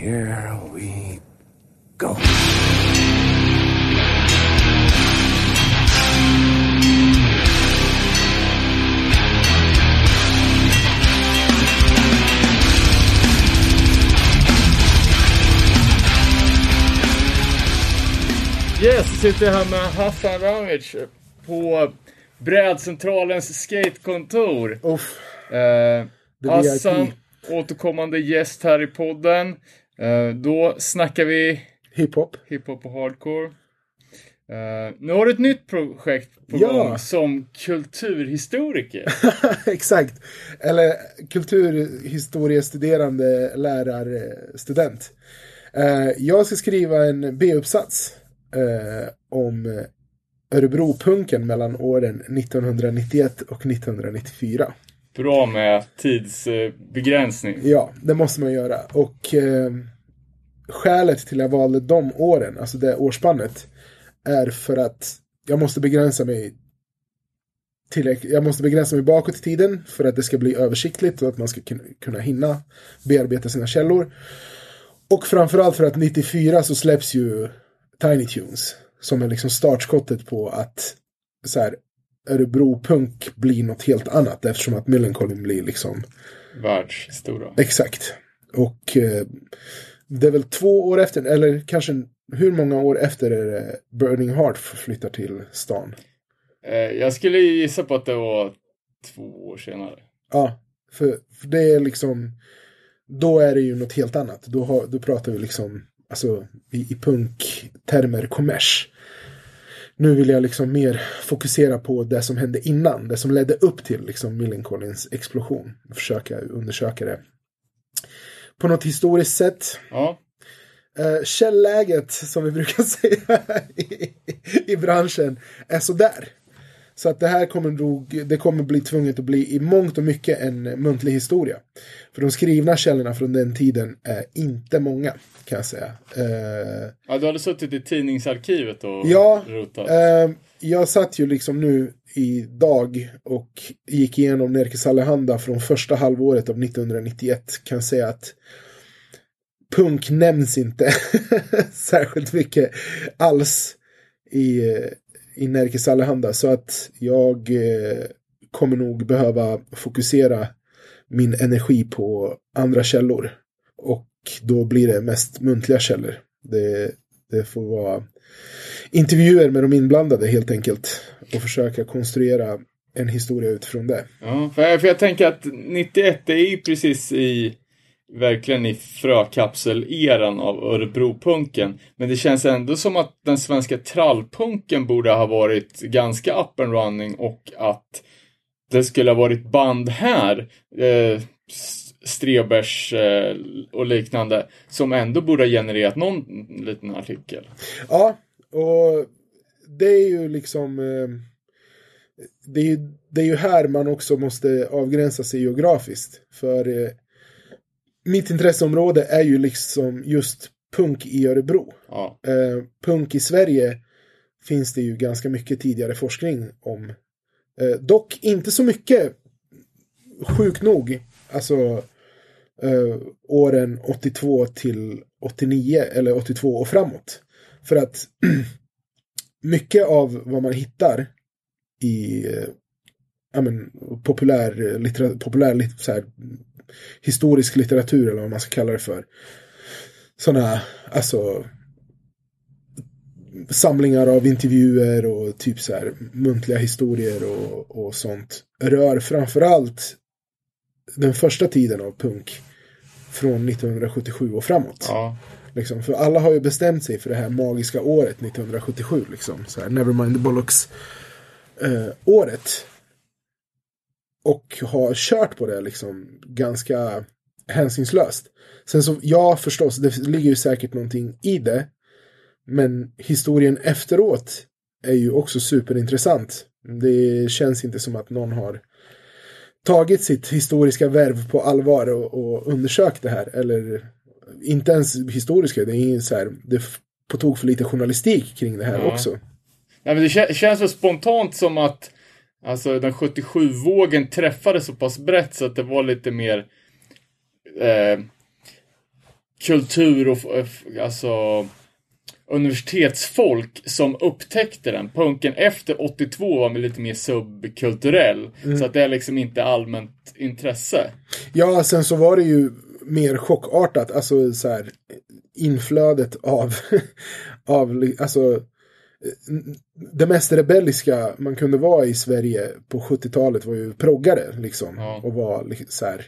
here we go. Yes, sitter jag här med Hassan Ramic på Brädcentralens skatekontor. Uff, Eh, The Hassan, återkommande gäst här i podden. Eh, då snackar vi hiphop. hiphop och hardcore. Eh, nu har du ett nytt projekt på Ja. gång som kulturhistoriker. Exakt. Eller kulturhistoriestuderande lärarstudent. Eh, jag ska skriva en B-uppsats om Örebropunken mellan åren 1991 och 1994. Bra med tidsbegränsning. Ja, det måste man göra. Och eh, skälet till att jag valde de åren, alltså det årsspannet, är för att jag måste begränsa mig tillräckligt. Jag måste begränsa mig bakåt i tiden för att det ska bli översiktligt och att man ska kunna hinna bearbeta sina källor. Och framförallt för att 94 så släpps ju Tiny Tunes som är liksom startskottet på att så här, Örebro punk blir något helt annat eftersom att Millencolin blir liksom Världsstora. Exakt. Och eh, det är väl två år efter, eller kanske hur många år efter är det Burning Heart flyttar till stan? Eh, jag skulle gissa på att det var två år senare. Ja, för, för det är liksom, då är det ju något helt annat. Då, har, då pratar vi liksom, alltså i, i punktermer kommers. Nu vill jag liksom mer fokusera på det som hände innan, det som ledde upp till liksom Millencolins explosion. Försöka undersöka det på något historiskt sätt. Ja, Uh, källäget, som vi brukar säga i, i branschen, är sådär. Så att det här kommer nog, det kommer bli tvunget att bli i mångt och mycket en muntlig historia. För de skrivna källorna från den tiden är inte många, kan jag säga. Eh, ja du hade suttit i tidningsarkivet och Ja, rotat. Eh, jag satt ju liksom nu idag och gick igenom Nerikes Allehanda från första halvåret av 1991. Kan säga att punk nämns inte särskilt mycket alls i, i Nerikes Allehanda. Så att jag eh, kommer nog behöva fokusera min energi på andra källor. Och då blir det mest muntliga källor. Det, det får vara intervjuer med de inblandade helt enkelt. Och försöka konstruera en historia utifrån det. Ja, för jag, för jag tänker att 91 är ju precis i verkligen i frökapsel-eran av Örebropunken. Men det känns ändå som att den svenska trallpunken borde ha varit ganska up and running och att det skulle ha varit band här, eh, Strebers eh, och liknande, som ändå borde ha genererat någon liten artikel. Ja, och det är ju liksom... Eh, det, är ju, det är ju här man också måste avgränsa sig geografiskt. För eh, mitt intresseområde är ju liksom just punk i Örebro. Ja, Eh, punk i Sverige finns det ju ganska mycket tidigare forskning om. Eh, dock inte så mycket, sjukt nog, alltså eh, åren 82 till 89 eller 82 och framåt. För att mycket av vad man hittar i eh, men, populär, littera, populär så här, historisk litteratur eller vad man ska kalla det för. Sådana, alltså samlingar av intervjuer och typ så här muntliga historier och, och sånt rör framförallt den första tiden av punk från 1977 och framåt. ja. Liksom, för alla har ju bestämt sig för det här magiska året 1977. Liksom, så här, Nevermind the Bollocks eh, året. Och har kört på det liksom ganska hänsynslöst. Sen så, ja förstås, det ligger ju säkert någonting i det. Men historien efteråt är ju också superintressant. Det känns inte som att någon har tagit sitt historiska värv på allvar och, och undersökt det här. Eller inte ens historiska, det är ingen så här, det f- på tok för lite journalistik kring det här Ja. också. Ja, men det kä- känns så spontant som att alltså, den 77-vågen träffade så pass brett så att det var lite mer eh, kultur och alltså universitetsfolk som upptäckte den. Punken efter 82 var lite mer subkulturell. Mm. Så att det är liksom inte allmänt intresse. Ja, sen så var det ju mer chockartat. Alltså så här inflödet av, av alltså det mest rebelliska man kunde vara i Sverige på 70-talet var ju proggare liksom. Ja. Och var liksom så här,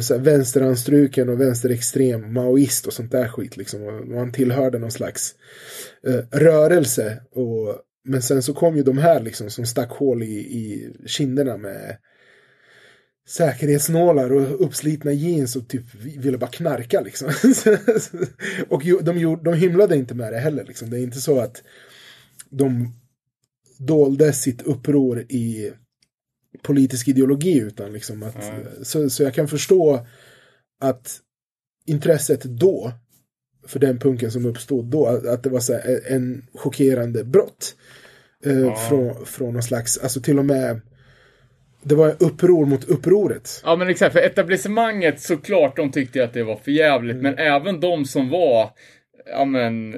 så här, vänsteranstruken och vänsterextrem maoist och sånt där skit liksom. Och man tillhörde någon slags eh, rörelse. Och, men sen så kom ju de här liksom som stack hål i, i kinderna med säkerhetsnålar och uppslitna jeans och typ ville bara knarka liksom. och de, de hymlade inte med det heller liksom. Det är inte så att de dolde sitt uppror i politisk ideologi utan liksom att mm. så, så jag kan förstå att intresset då för den punken som uppstod då, att det var så en chockerande brott. Eh, ja. från, från någon slags, alltså till och med det var uppror mot upproret. Ja men exakt, för etablissemanget såklart de tyckte att det var för jävligt mm. men även de som var, ja men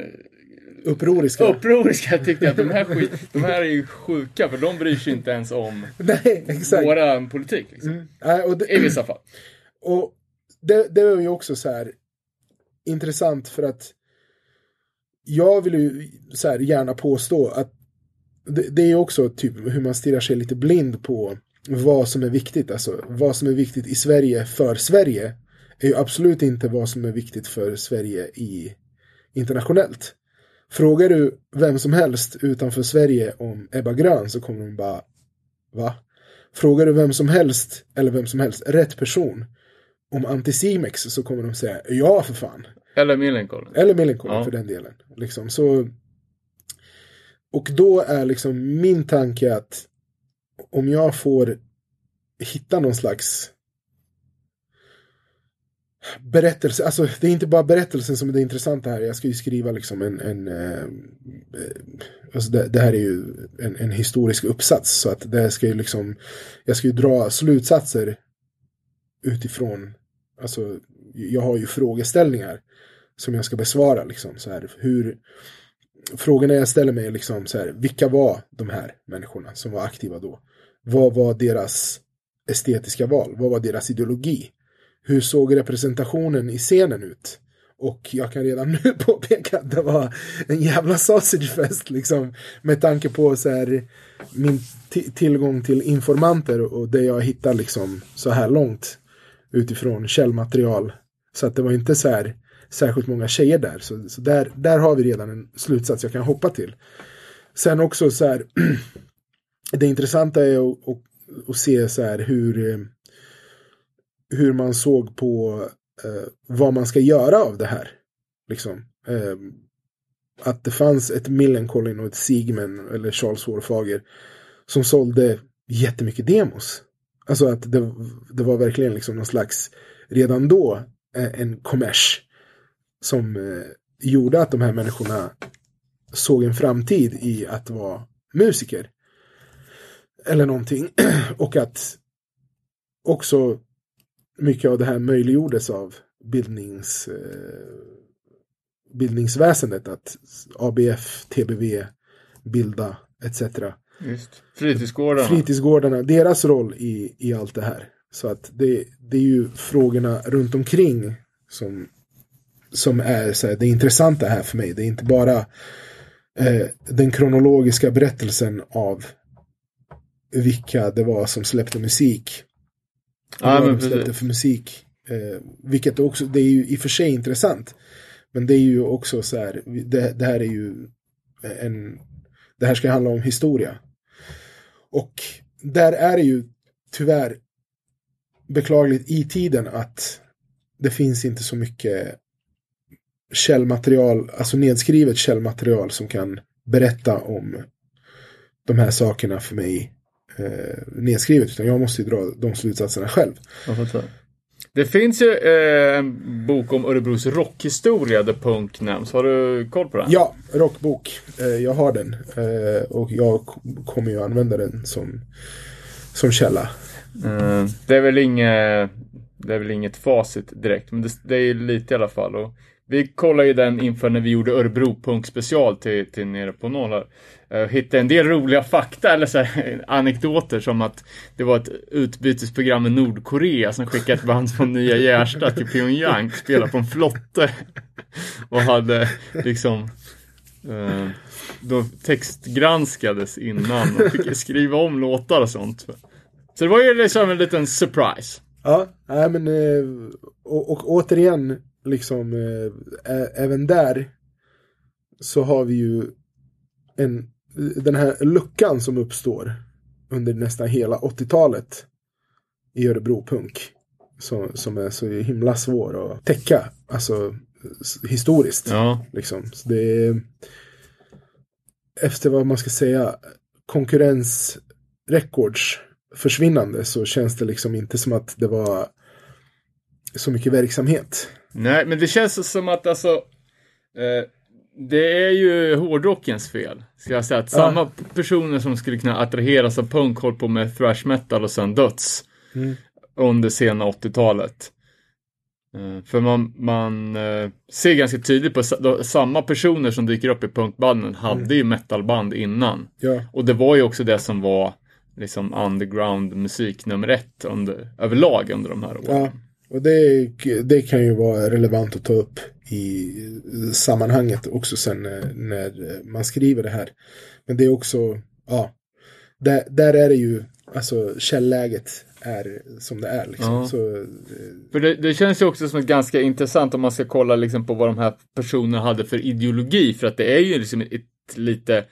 Upproriska. Upproriska tyckte att de här, skit, de här är ju sjuka för de bryr sig inte ens om Nej, exakt. våra politik. Liksom. Mm. Äh, det, I vissa fall. Och det, det är ju också så här intressant för att jag vill ju så här gärna påstå att det, det är också typ hur man stirrar sig lite blind på vad som är viktigt. Alltså vad som är viktigt i Sverige för Sverige är ju absolut inte vad som är viktigt för Sverige i internationellt. Frågar du vem som helst utanför Sverige om Ebba Grön så kommer de bara Va? Frågar du vem som helst, eller vem som helst, rätt person om Anticimex så kommer de säga ja för fan. Eller Millencolin. Eller Millencolin ja. för den delen. Liksom, så, och då är liksom min tanke att om jag får hitta någon slags berättelse, alltså det är inte bara berättelsen som är det intressanta här. Jag ska ju skriva liksom en, en eh, alltså det, det, här är ju en, en, historisk uppsats så att det ska ju liksom, jag ska ju dra slutsatser utifrån, alltså jag har ju frågeställningar som jag ska besvara liksom så här, hur frågorna jag ställer mig är liksom så här, vilka var de här människorna som var aktiva då? Vad var deras estetiska val? Vad var deras ideologi? Hur såg representationen i scenen ut? Och jag kan redan nu påpeka att det var en jävla sausagefest liksom. Med tanke på så här, min tillgång till informanter och det jag hittar liksom så här långt. Utifrån källmaterial. Så att det var inte så här särskilt många tjejer där. Så, så där, där har vi redan en slutsats jag kan hoppa till. Sen också så här. det intressanta är att, att, att se så här hur eh, hur man såg på eh, vad man ska göra av det här. Liksom. Eh, att det fanns ett Millencolin och ett Sigmen eller Charles Warfager som sålde jättemycket demos. Alltså att det, det var verkligen liksom någon slags, redan då, eh, en kommers som eh, gjorde att de här människorna såg en framtid i att vara musiker. Eller någonting. Och att också mycket av det här möjliggjordes av bildnings, eh, bildningsväsendet. Att ABF, TBV, Bilda etc. Just. Fritidsgårdarna. Fritidsgårdarna, deras roll i, i allt det här. Så att det, det är ju frågorna runt omkring som, som är så här, det intressanta här för mig. Det är inte bara eh, den kronologiska berättelsen av vilka det var som släppte musik Ja, vad de släppte för musik. Eh, vilket också, det är ju i och för sig intressant. Men det är ju också så här, det, det här är ju en, det här ska handla om historia. Och där är det ju tyvärr beklagligt i tiden att det finns inte så mycket källmaterial, alltså nedskrivet källmaterial som kan berätta om de här sakerna för mig eh, nedskrivet. Utan jag måste ju dra de slutsatserna själv. Det finns ju eh, en bok om Örebros rockhistoria där punk nämns. Har du koll på den? Ja, rockbok. Eh, jag har den. Eh, och jag kommer ju använda den som, som källa. Eh, det är väl inget det är väl inget facit direkt, men det, det är ju lite i alla fall. Och vi kollade ju den inför när vi gjorde Örebro Punk special till, till Nere på Noll eh, hittade en del roliga fakta eller så här, anekdoter som att det var ett utbytesprogram med Nordkorea som skickade ett band från Nya Gärsta till Pyongyang, spelade på en flotte och hade liksom Eh, då textgranskades innan och fick skriva om låtar och sånt. Så det var ju liksom en liten surprise. Ja, nej men eh, och, och återigen liksom äh, även där så har vi ju en, den här luckan som uppstår under nästan hela 80-talet i Örebro Punk. Som, som är så himla svår att täcka, alltså historiskt. Ja. Liksom. Så det är, efter vad man ska säga, konkurrens records försvinnande så känns det liksom inte som att det var så mycket verksamhet. Nej, men det känns som att alltså eh, det är ju hårdrockens fel. Ska jag säga att samma ja. personer som skulle kunna attraheras av punk håller på med thrash metal och sen döds. Mm. Under sena 80-talet. Uh, för man, man uh, ser ganska tydligt på samma personer som dyker upp i punkbanden hade mm. ju metalband innan. Ja. Och det var ju också det som var liksom underground musik nummer ett under, överlag under de här åren. Ja. Och det, det kan ju vara relevant att ta upp i sammanhanget också sen när, när man skriver det här. Men det är också, ja, där, där är det ju, alltså källäget är som det är. Liksom. Ja. Så, eh, För det, det, känns ju också som ett ganska intressant om man ska kolla liksom på vad de här personerna hade för ideologi. För att det är ju liksom ett lite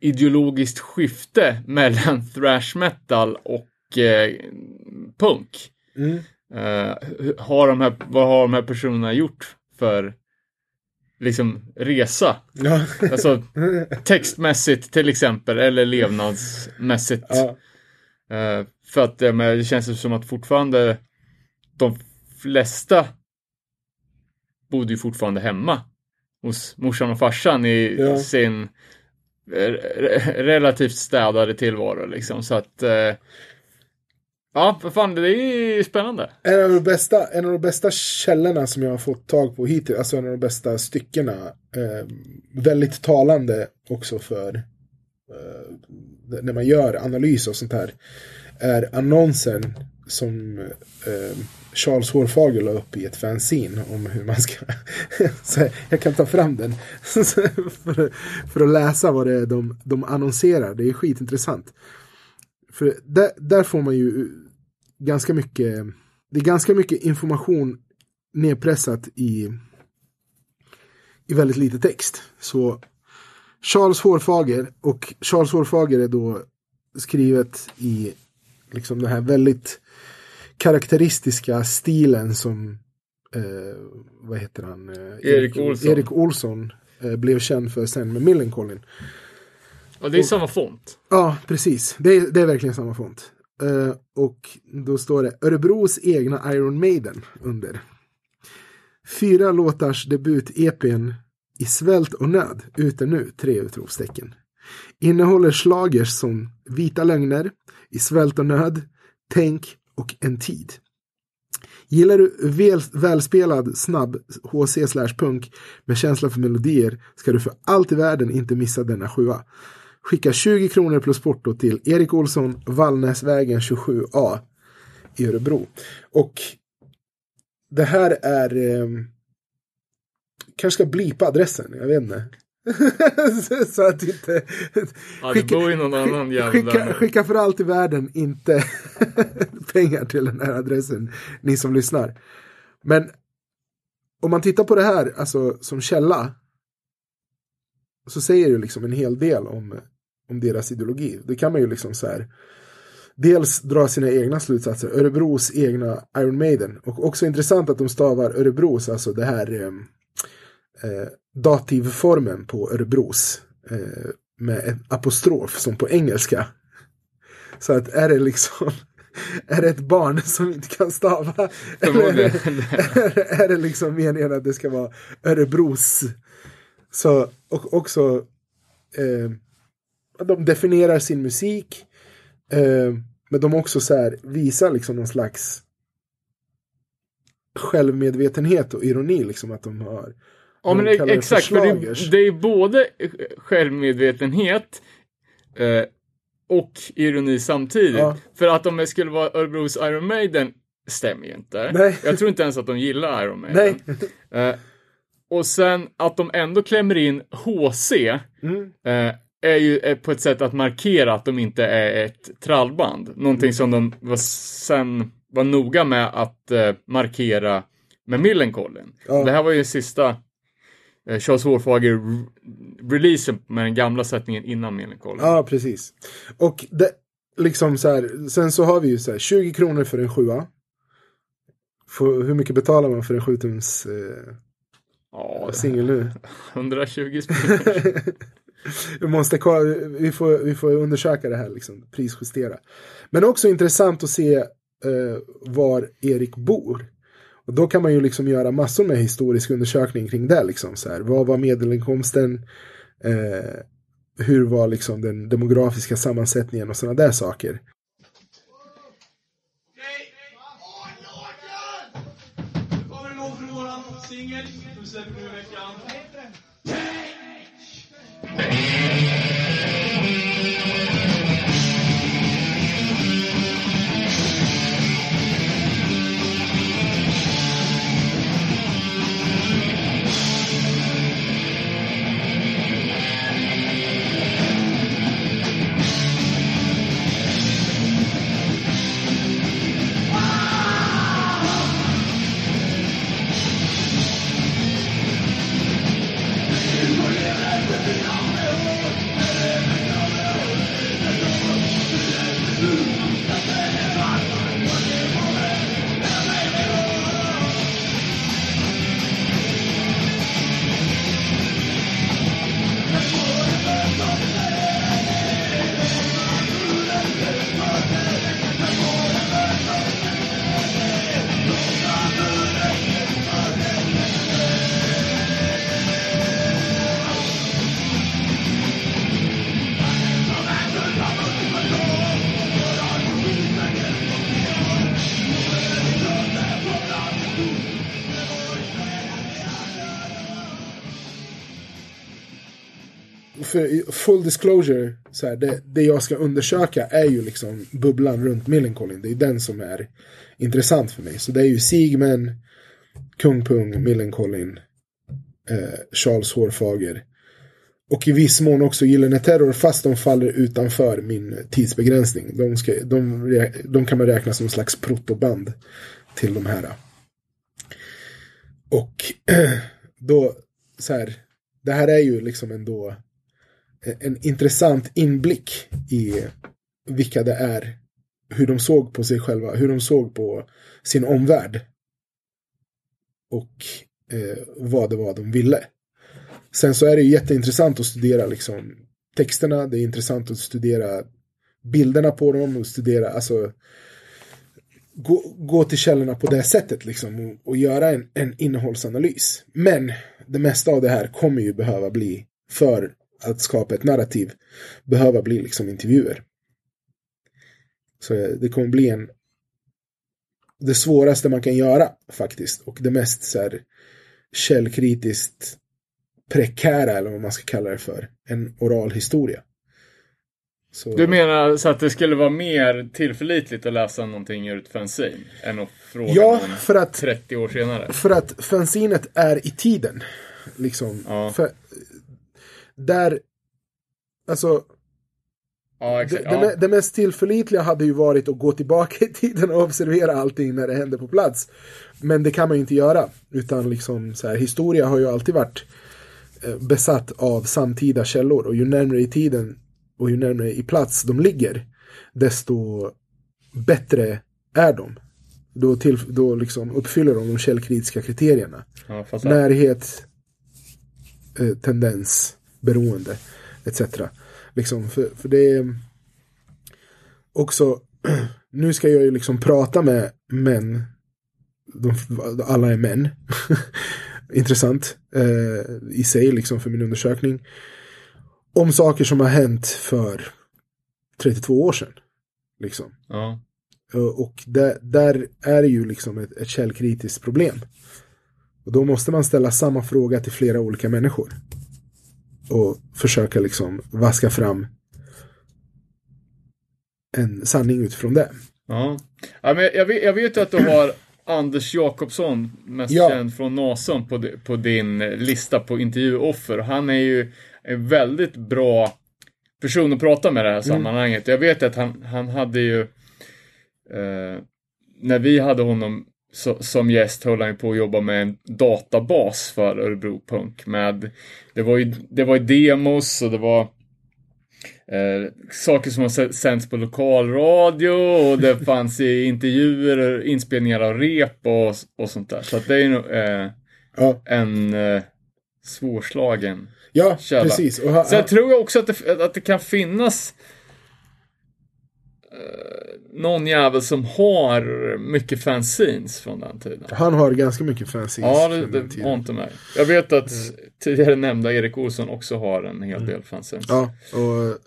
ideologiskt skifte mellan thrash metal och eh, punk. Mm. Uh, har de här, vad har de här personerna gjort för liksom resa? Ja. alltså textmässigt till exempel eller levnadsmässigt. Ja. Uh, för att uh, det känns som att fortfarande de flesta bodde ju fortfarande hemma hos morsan och farsan i ja. sin relativt städade tillvaro liksom. Så att Ja, för fan, det är ju spännande. En av, de bästa, en av de bästa källorna som jag har fått tag på hittills, alltså en av de bästa styckena, eh, väldigt talande också för eh, när man gör analys och sånt här, är annonsen som eh, Charles Hårfager la upp i ett fanzine om hur man ska... så jag kan ta fram den för, för, att läsa vad det är de, de annonserar. Det är skitintressant. För där, där får man ju ganska mycket, det är ganska mycket information nedpressat i, i väldigt lite text. Så Charles Hårfager och Charles Hårfager är då skrivet i liksom den här väldigt karaktäristiska stilen som eh, vad heter han? Eh, Erik Olsson, Erik Olsson eh, blev känd för sen med Millencolin. Ja, det är och, samma font. Ja, precis. Det är, det är verkligen samma font. Uh, och då står det Örebros egna Iron Maiden under. Fyra låtars debut-EPn i svält och nöd ute nu, tre utropstecken. Innehåller slagers som Vita lögner, I svält och nöd, Tänk och En tid. Gillar du väl, välspelad, snabb HC slash punk med känsla för melodier ska du för allt i världen inte missa denna sjua. Skicka 20 kronor plus porto till Erik Olsson, Vallnäsvägen 27A i Örebro. Och det här är... Eh, kanske ska blipa adressen, jag vet inte. så att inte... Ja, skicka, skicka, skicka för allt i världen inte pengar till den här adressen, ni som lyssnar. Men om man tittar på det här, alltså som källa, så säger det liksom en hel del om om deras ideologi. Det kan man ju liksom så här dels dra sina egna slutsatser. Örebros egna Iron Maiden. Och också intressant att de stavar Örebros, alltså det här eh, eh, dativformen på Örebros. Eh, med en apostrof som på engelska. Så att är det liksom är det ett barn som inte kan stava? Eller är det, är det liksom meningen att det ska vara Örebros? Så, och också eh, de definierar sin musik. Eh, men de också så här, visar liksom någon slags självmedvetenhet och ironi liksom att de har. Ja men de exakt, för det, slagers. det är både självmedvetenhet eh, och ironi samtidigt. Ja. För att om det skulle vara Örebros Iron Maiden stämmer ju inte. Nej. Jag tror inte ens att de gillar Iron Maiden. Eh, och sen att de ändå klämmer in HC Mm. eh, är ju på ett sätt att markera att de inte är ett trallband. Någonting Mm. som de var sen var noga med att eh, markera med Millencolin. Ja. Det här var ju sista eh, Charles Hårfager releasen med den gamla sättningen innan Millencolin. Ja, precis. Och det, liksom så här, sen så har vi ju så här 20 kronor för en sjua. För, hur mycket betalar man för en sjutums eh, Ja, singel nu? 120 spänn. vi måste vi får, vi får undersöka det här, liksom, prisjustera. Men också intressant att se eh, var Erik bor. Och då kan man ju liksom göra massor med historisk undersökning kring det. Liksom, så här. Vad var medelinkomsten? Eh, hur var liksom den demografiska sammansättningen och sådana där saker. Full disclosure, så här, det, det jag ska undersöka är ju liksom bubblan runt Millencolin. Det är den som är intressant för mig. Så det är ju Sigmen, Kung Pung, Millencolin, eh, Charles Hårfager. Och i viss mån också Gyllene Terror fast de faller utanför min tidsbegränsning. De, ska, de, de kan man räkna som en slags protoband till de här. Och då, så här, det här är ju liksom ändå Eh, en- intressant inblick i vilka det är, hur de såg på sig själva, hur de såg på sin omvärld. Och eh, vad det var de ville. Sen så är det ju jätteintressant att studera liksom texterna, det är intressant att studera bilderna på dem och studera, alltså gå, gå till källorna på det sättet liksom och, och göra en, en innehållsanalys. Men det mesta av det här kommer ju behöva bli för att skapa ett narrativ behöva bli liksom intervjuer. Så det kommer bli en det svåraste man kan göra faktiskt och det mest så här källkritiskt prekära eller vad man ska kalla det för. En oral historia. Så, Du menar så att det skulle vara mer tillförlitligt att läsa någonting ur ett fanzine än att fråga Ja, någon för att 30 år senare? För att fanzinet är i tiden. Liksom. Ja. För, där, alltså, Ja, det, exakt. det, me- det mest tillförlitliga hade ju varit att gå tillbaka i tiden och observera allting när det hände på plats. Men det kan man ju inte göra. Utan liksom så här, historia har ju alltid varit eh, besatt av samtida källor. Och ju närmare i tiden och ju närmare i plats de ligger, desto bättre är de. Då, till, då liksom uppfyller de de källkritiska kriterierna. Ja, Närhet, eh, tendens, beroende, etc. Liksom, för, för det är också, nu ska jag ju liksom prata med män, de, alla är män, intressant eh, i sig liksom för min undersökning, om saker som har hänt för 32 år sedan. Liksom. ja. Och- Och där, där är det ju liksom ett, ett källkritiskt problem. Och då måste man ställa samma fråga till flera olika människor. Och försöka liksom vaska fram en sanning utifrån det. Ja. ja men jag, vet, jag vet att du har Anders Jakobsson, mest Ja. känd från Nason, på, på din lista på intervjuoffer. Han är ju en väldigt bra person att prata med i det här sammanhanget. Jag vet att han, han hade ju, eh, när vi hade honom så, som gäst höll han ju på att jobba med en databas för Örebro Punk. Med, det, var ju, det var ju demos och det var eh, saker som har sä- sänds på lokalradio och det fanns i intervjuer och inspelningar av rep och, och sånt där. Så det är nog, eh, Ja, en eh, svårslagen ja källa. precis. Och han, Sen tror jag också att det, att det kan finnas någon jävel som har mycket fanzines från den tiden. han har ganska mycket fanzines. Ja, det, det har inte mig. Jag vet att tidigare nämnda Erik Olsson också har en hel del fanzines. Ja, och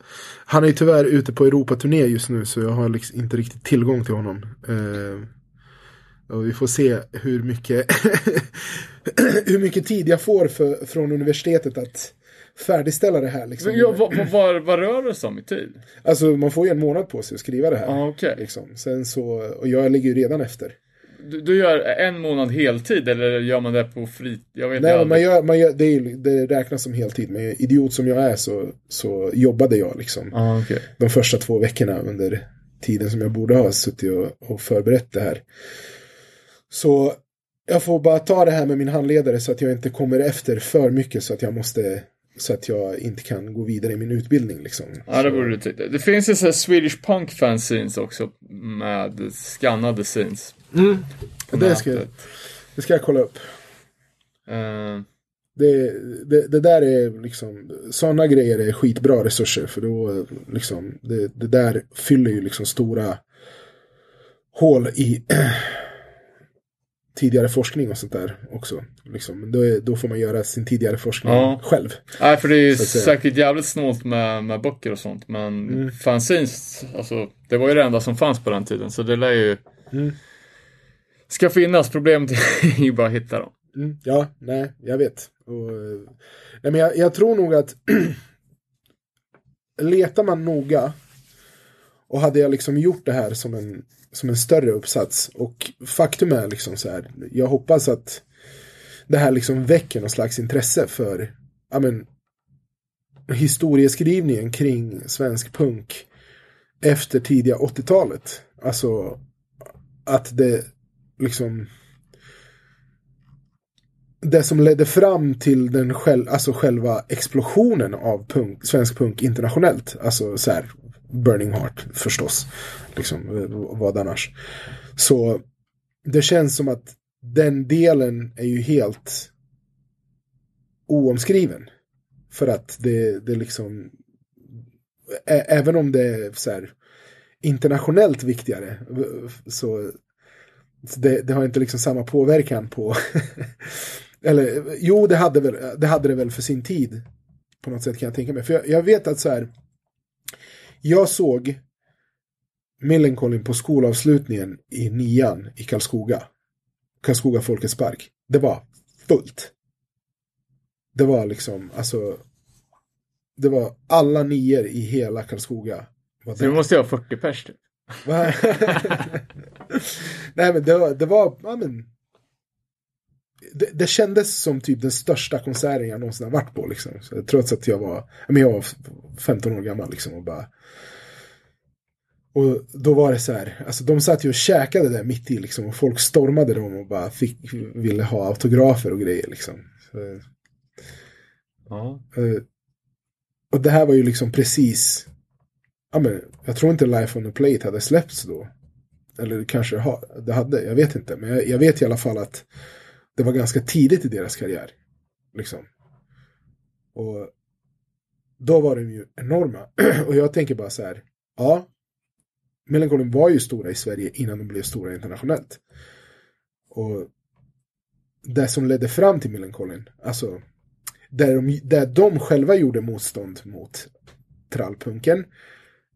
han är ju tyvärr ute på Europaturné just nu så jag har liksom inte riktigt tillgång till honom. Eh, och vi får se hur mycket, hur mycket tid jag får för, från universitetet att färdigställa det här. Liksom. Ja, vad, vad, vad, rör det sig om i tid? Alltså man får ju en månad på sig att skriva det här. Ja, okej. Liksom. Sen så, och jag ligger ju redan efter. Du, du gör en månad heltid eller gör man det på fri... Jag vet Nej, man gör, man gör, det, är, det räknas som heltid, men idiot som jag är så, så jobbade jag liksom. Ja, okej. de första två veckorna under tiden som jag borde ha suttit och, och förberett det här. Så jag får bara ta det här med min handledare så att jag inte kommer efter för mycket så att jag måste så att jag inte kan gå vidare i min utbildning liksom. Ja, det borde du tycka. Det finns ju så här Swedish Punk fanzines också med skannade scenes. på Det ska, jag, det ska jag kolla upp. Eh, Det, det, det där är liksom, sådana grejer är skitbra resurser för då liksom, det, det där fyller ju liksom stora hål i tidigare forskning och sånt där också. Liksom. Då, är, då får man göra sin tidigare forskning Ja. själv. Nej, för det är säkert jävligt snålt med, med böcker och sånt. Men Mm. fanzines, alltså, det var ju det enda som fanns på den tiden. Så det lär ju... Mm. Ska finnas. Problemet är ju bara att hitta dem. Mm, ja, nej, jag vet. Och, eh, nej, men jag, jag tror nog att letar man noga och hade jag liksom gjort det här som en, som en större uppsats och faktum är liksom så här, jag hoppas att det här liksom väcker någon slags intresse för ja, men, historieskrivningen kring svensk punk efter tidiga 80-talet. Alltså att det liksom det som ledde fram till den själv, alltså själva explosionen av punk, svensk punk internationellt. Alltså så här, Burning Heart förstås. Liksom, eh, vad annars. Så det känns som att den delen är ju helt oomskriven. För att det, det liksom, ä, även om det är så här internationellt viktigare, så så det, det har inte liksom samma påverkan på... Eller jo, det hade, väl, det hade det väl för sin tid. På något sätt kan jag tänka mig. För jag, jag vet att så här... Jag såg Millencolin på skolavslutningen i nian i Karlskoga. Karlskoga Folkets Park. Det var fullt. Det var liksom, alltså... Det var alla nior i hela Karlskoga. Så där. måste jag ha 40 pers typ. Nej men det var, det var ja, men, det, det kändes som typ den största konserten jag någonsin har varit på. Liksom. Så, trots att jag var, men jag var 15 år gammal liksom, och bara... Och då var det så här, alltså de satt ju och käkade där mitt i liksom, och folk stormade dem och bara fick, ville ha autografer och grejer liksom. Så, Ja. Eh, och det här var ju liksom precis... Ja, men, jag tror inte Life on the Plate hade släppts då. Eller kanske det hade, jag vet inte. Men jag, jag vet i alla fall att det var ganska tidigt i deras karriär. Liksom. Och då var de ju enorma. och jag tänker bara så här. Ja, Millencolin var ju stora i Sverige innan de blev stora internationellt. Och det som ledde fram till Millencolin, alltså där de, där de själva gjorde motstånd mot trallpunken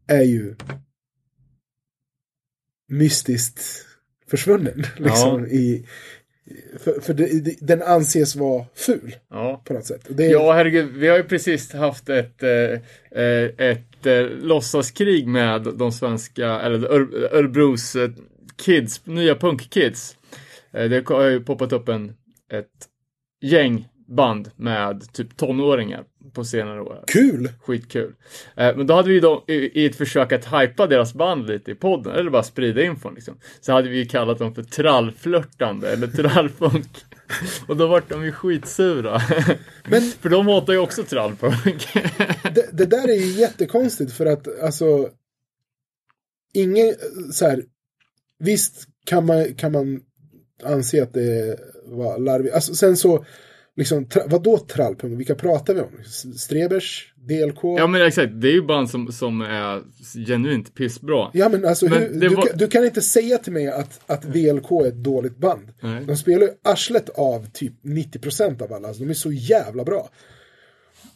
är ju mystiskt försvunnen. Liksom, i, för för det, det, den anses vara ful Ja. på något sätt. Det, Ja, herregud. Vi har ju precis haft ett, eh, eh, ett eh, låtsaskrig med de svenska, eller Ör- Örebros eh, kids, nya punkkids. Eh, det har ju poppat upp en, ett gäng band med typ tonåringar på senare år. Kul! Skitkul. Eh, men då hade vi då, i, i ett försök att hypa deras band lite i podden, eller bara sprida infon liksom. Så hade vi kallat dem för trallflörtande eller trallpunk. Och då vart de ju skitsura. Men- för de hatar ju också trallpunk. Det, det där är ju jättekonstigt för att alltså ingen så här visst kan man, kan man anse att det var larvigt. Alltså, sen så liksom, tra, vadå trallpunk? Vilka pratar vi om? Strebers? DLK? ja men exakt, det är ju band som, som är genuint pissbra. Ja men alltså, Men hur, du, var- kan, du kan inte säga till mig att, att VLK är ett dåligt band. Nej. De spelar ju arslet av typ 90% av alla. Alltså, de är så jävla bra.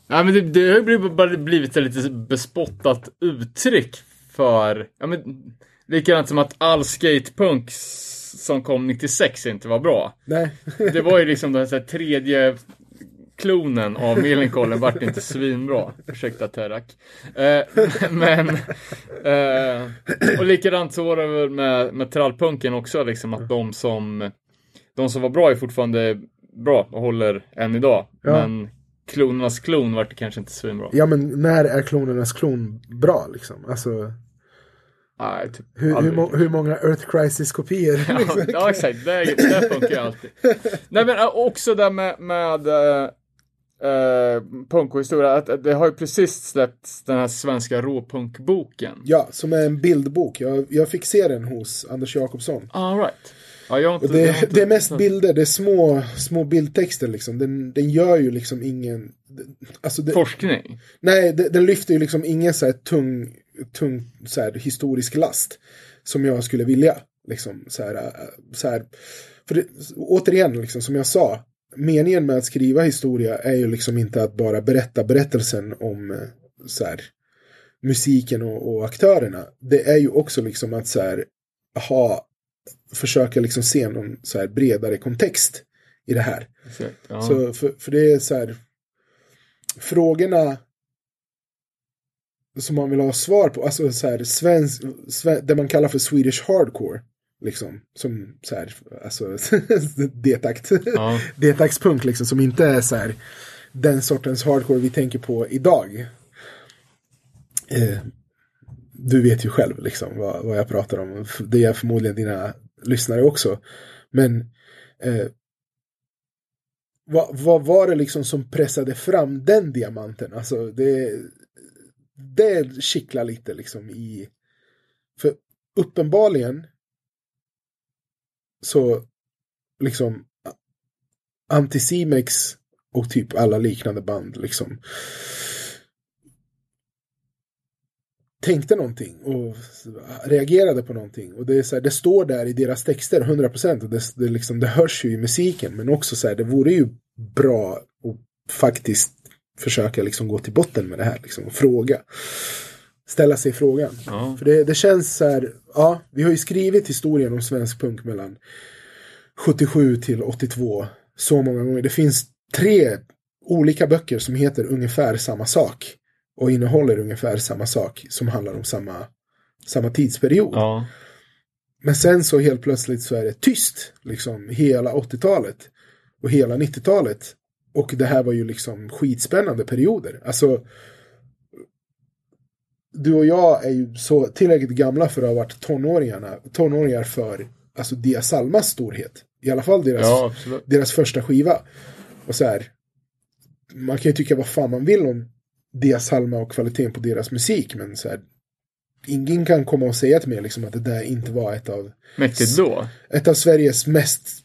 Ja, men det, det har ju blivit, bara blivit ett lite bespottat uttryck för, ja men likadant som att all skatepunk som kom 96 inte var bra. Nej. Det var ju liksom den här tredje klonen av Millencolin vart inte svinbra. Ursäkta Terak. Eh, men, eh, och likadant så var det väl med, med trallpunken också liksom att de som, de som var bra är fortfarande bra och håller än idag. Ja. Men klonernas klon vart det kanske inte svinbra. Ja men när är klonernas klon bra liksom? Alltså Nej, typ hur, hur, må, hur många Earth Crisis-kopior? Ja, liksom? ja exakt, det, det funkar alltid. Nej men äh, också där med, med äh, äh, punk och historia, att att det har ju precis släppts den här svenska råpunkboken. Ja, som är en bildbok. Jag, jag fick se den hos Anders Jakobsson. All right. Ja, inte, det, det är mest bilder, det är små, små bildtexter liksom. Den, den gör ju liksom ingen... Alltså det, Forskning. nej, det, den lyfter ju liksom ingen så här tung, tung så här, historisk last. Som jag skulle vilja. Liksom, så här, äh, så här. För det, återigen, liksom, som jag sa. Meningen med att skriva historia är ju liksom inte att bara berätta berättelsen om eh, så här, musiken och, och aktörerna. Det är ju också liksom att så här, ha, försöka liksom se någon så här bredare kontext i det här. Exakt, Ja. Så för, för det är så här frågorna som man vill ha svar på, alltså så här svensk, sve, det man kallar för Swedish hardcore. Liksom, som så här, alltså detakt. Ja. Detaktspunk liksom, som inte är så här den sortens hardcore vi tänker på idag. Eh, du vet ju själv liksom vad, vad jag pratar om. Det är förmodligen dina lyssnare också. Men eh, vad, vad var det liksom som pressade fram den diamanten? Alltså det, det kittlar lite liksom i... För uppenbarligen så liksom Anticimex och typ alla liknande band liksom tänkte någonting och reagerade på någonting. Och det, är så här, det står där i deras texter 100% och det, det, liksom, det hörs ju i musiken. Men också så här, det vore ju bra att faktiskt försöka liksom gå till botten med det här liksom, och fråga. Ställa sig frågan. Ja. För det, det känns så här, ja, vi har ju skrivit historien om svensk punk mellan 77 till 82 så många gånger. Det finns tre olika böcker som heter ungefär samma sak och innehåller ungefär samma sak som handlar om samma, samma tidsperiod. Ja. Men sen så helt plötsligt så är det tyst, liksom hela 80-talet och hela 90-talet. Och det här var ju liksom skitspännande perioder. Alltså, du och jag är ju så tillräckligt gamla för att ha varit tonåringarna, tonåringar för alltså Dia Salmas storhet. I alla fall deras, ja, deras första skiva. Och så här, man kan ju tycka vad fan man vill om Dia Salma och kvaliteten på deras musik, men så här, ingen kan komma och säga till mig liksom att det där inte var ett av, Mäktigt då. ett av Sveriges mest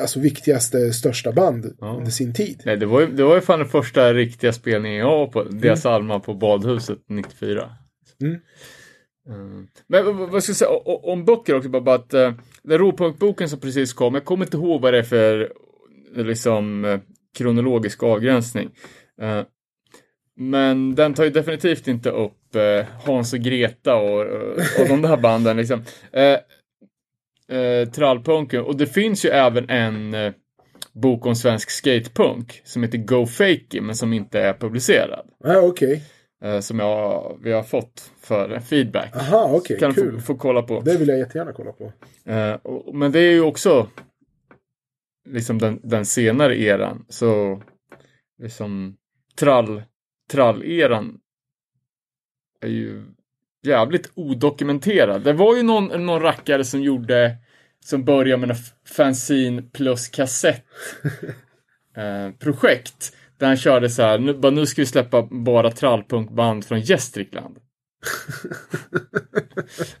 alltså, viktigaste, största band Ja. under sin tid. Nej, det var ju, det var ju fan den första riktiga spelningen jag var på. Deras Mm. Alma på Badhuset 94. Mm. Mm. Men vad- ska jag säga om böcker också, bara, att uh, den råpunkboken som precis kom, jag kommer inte ihåg vad det är för eh, liksom kronologisk avgränsning. Men den tar ju definitivt inte upp Hans och Greta och, och de där banden liksom. Eh, Trallpunken. Och det finns ju även en eh, bok om svensk skatepunk som heter Go Fakey men som inte är publicerad. Ja, okej. Eh, som jag, vi har fått för feedback. Aha, okej, kan kul. få, få kolla på. Det vill jag jättegärna kolla på. Eh, och, men det är ju också liksom den, den senare eran. Så liksom trall, trall-eran är ju jävligt odokumenterad. Det var ju någon, någon rackare som gjorde som började med en fanzine plus kassett eh, projekt. Där han körde så här, nu, bara, nu ska vi släppa bara trallpunkband från Gästrikland.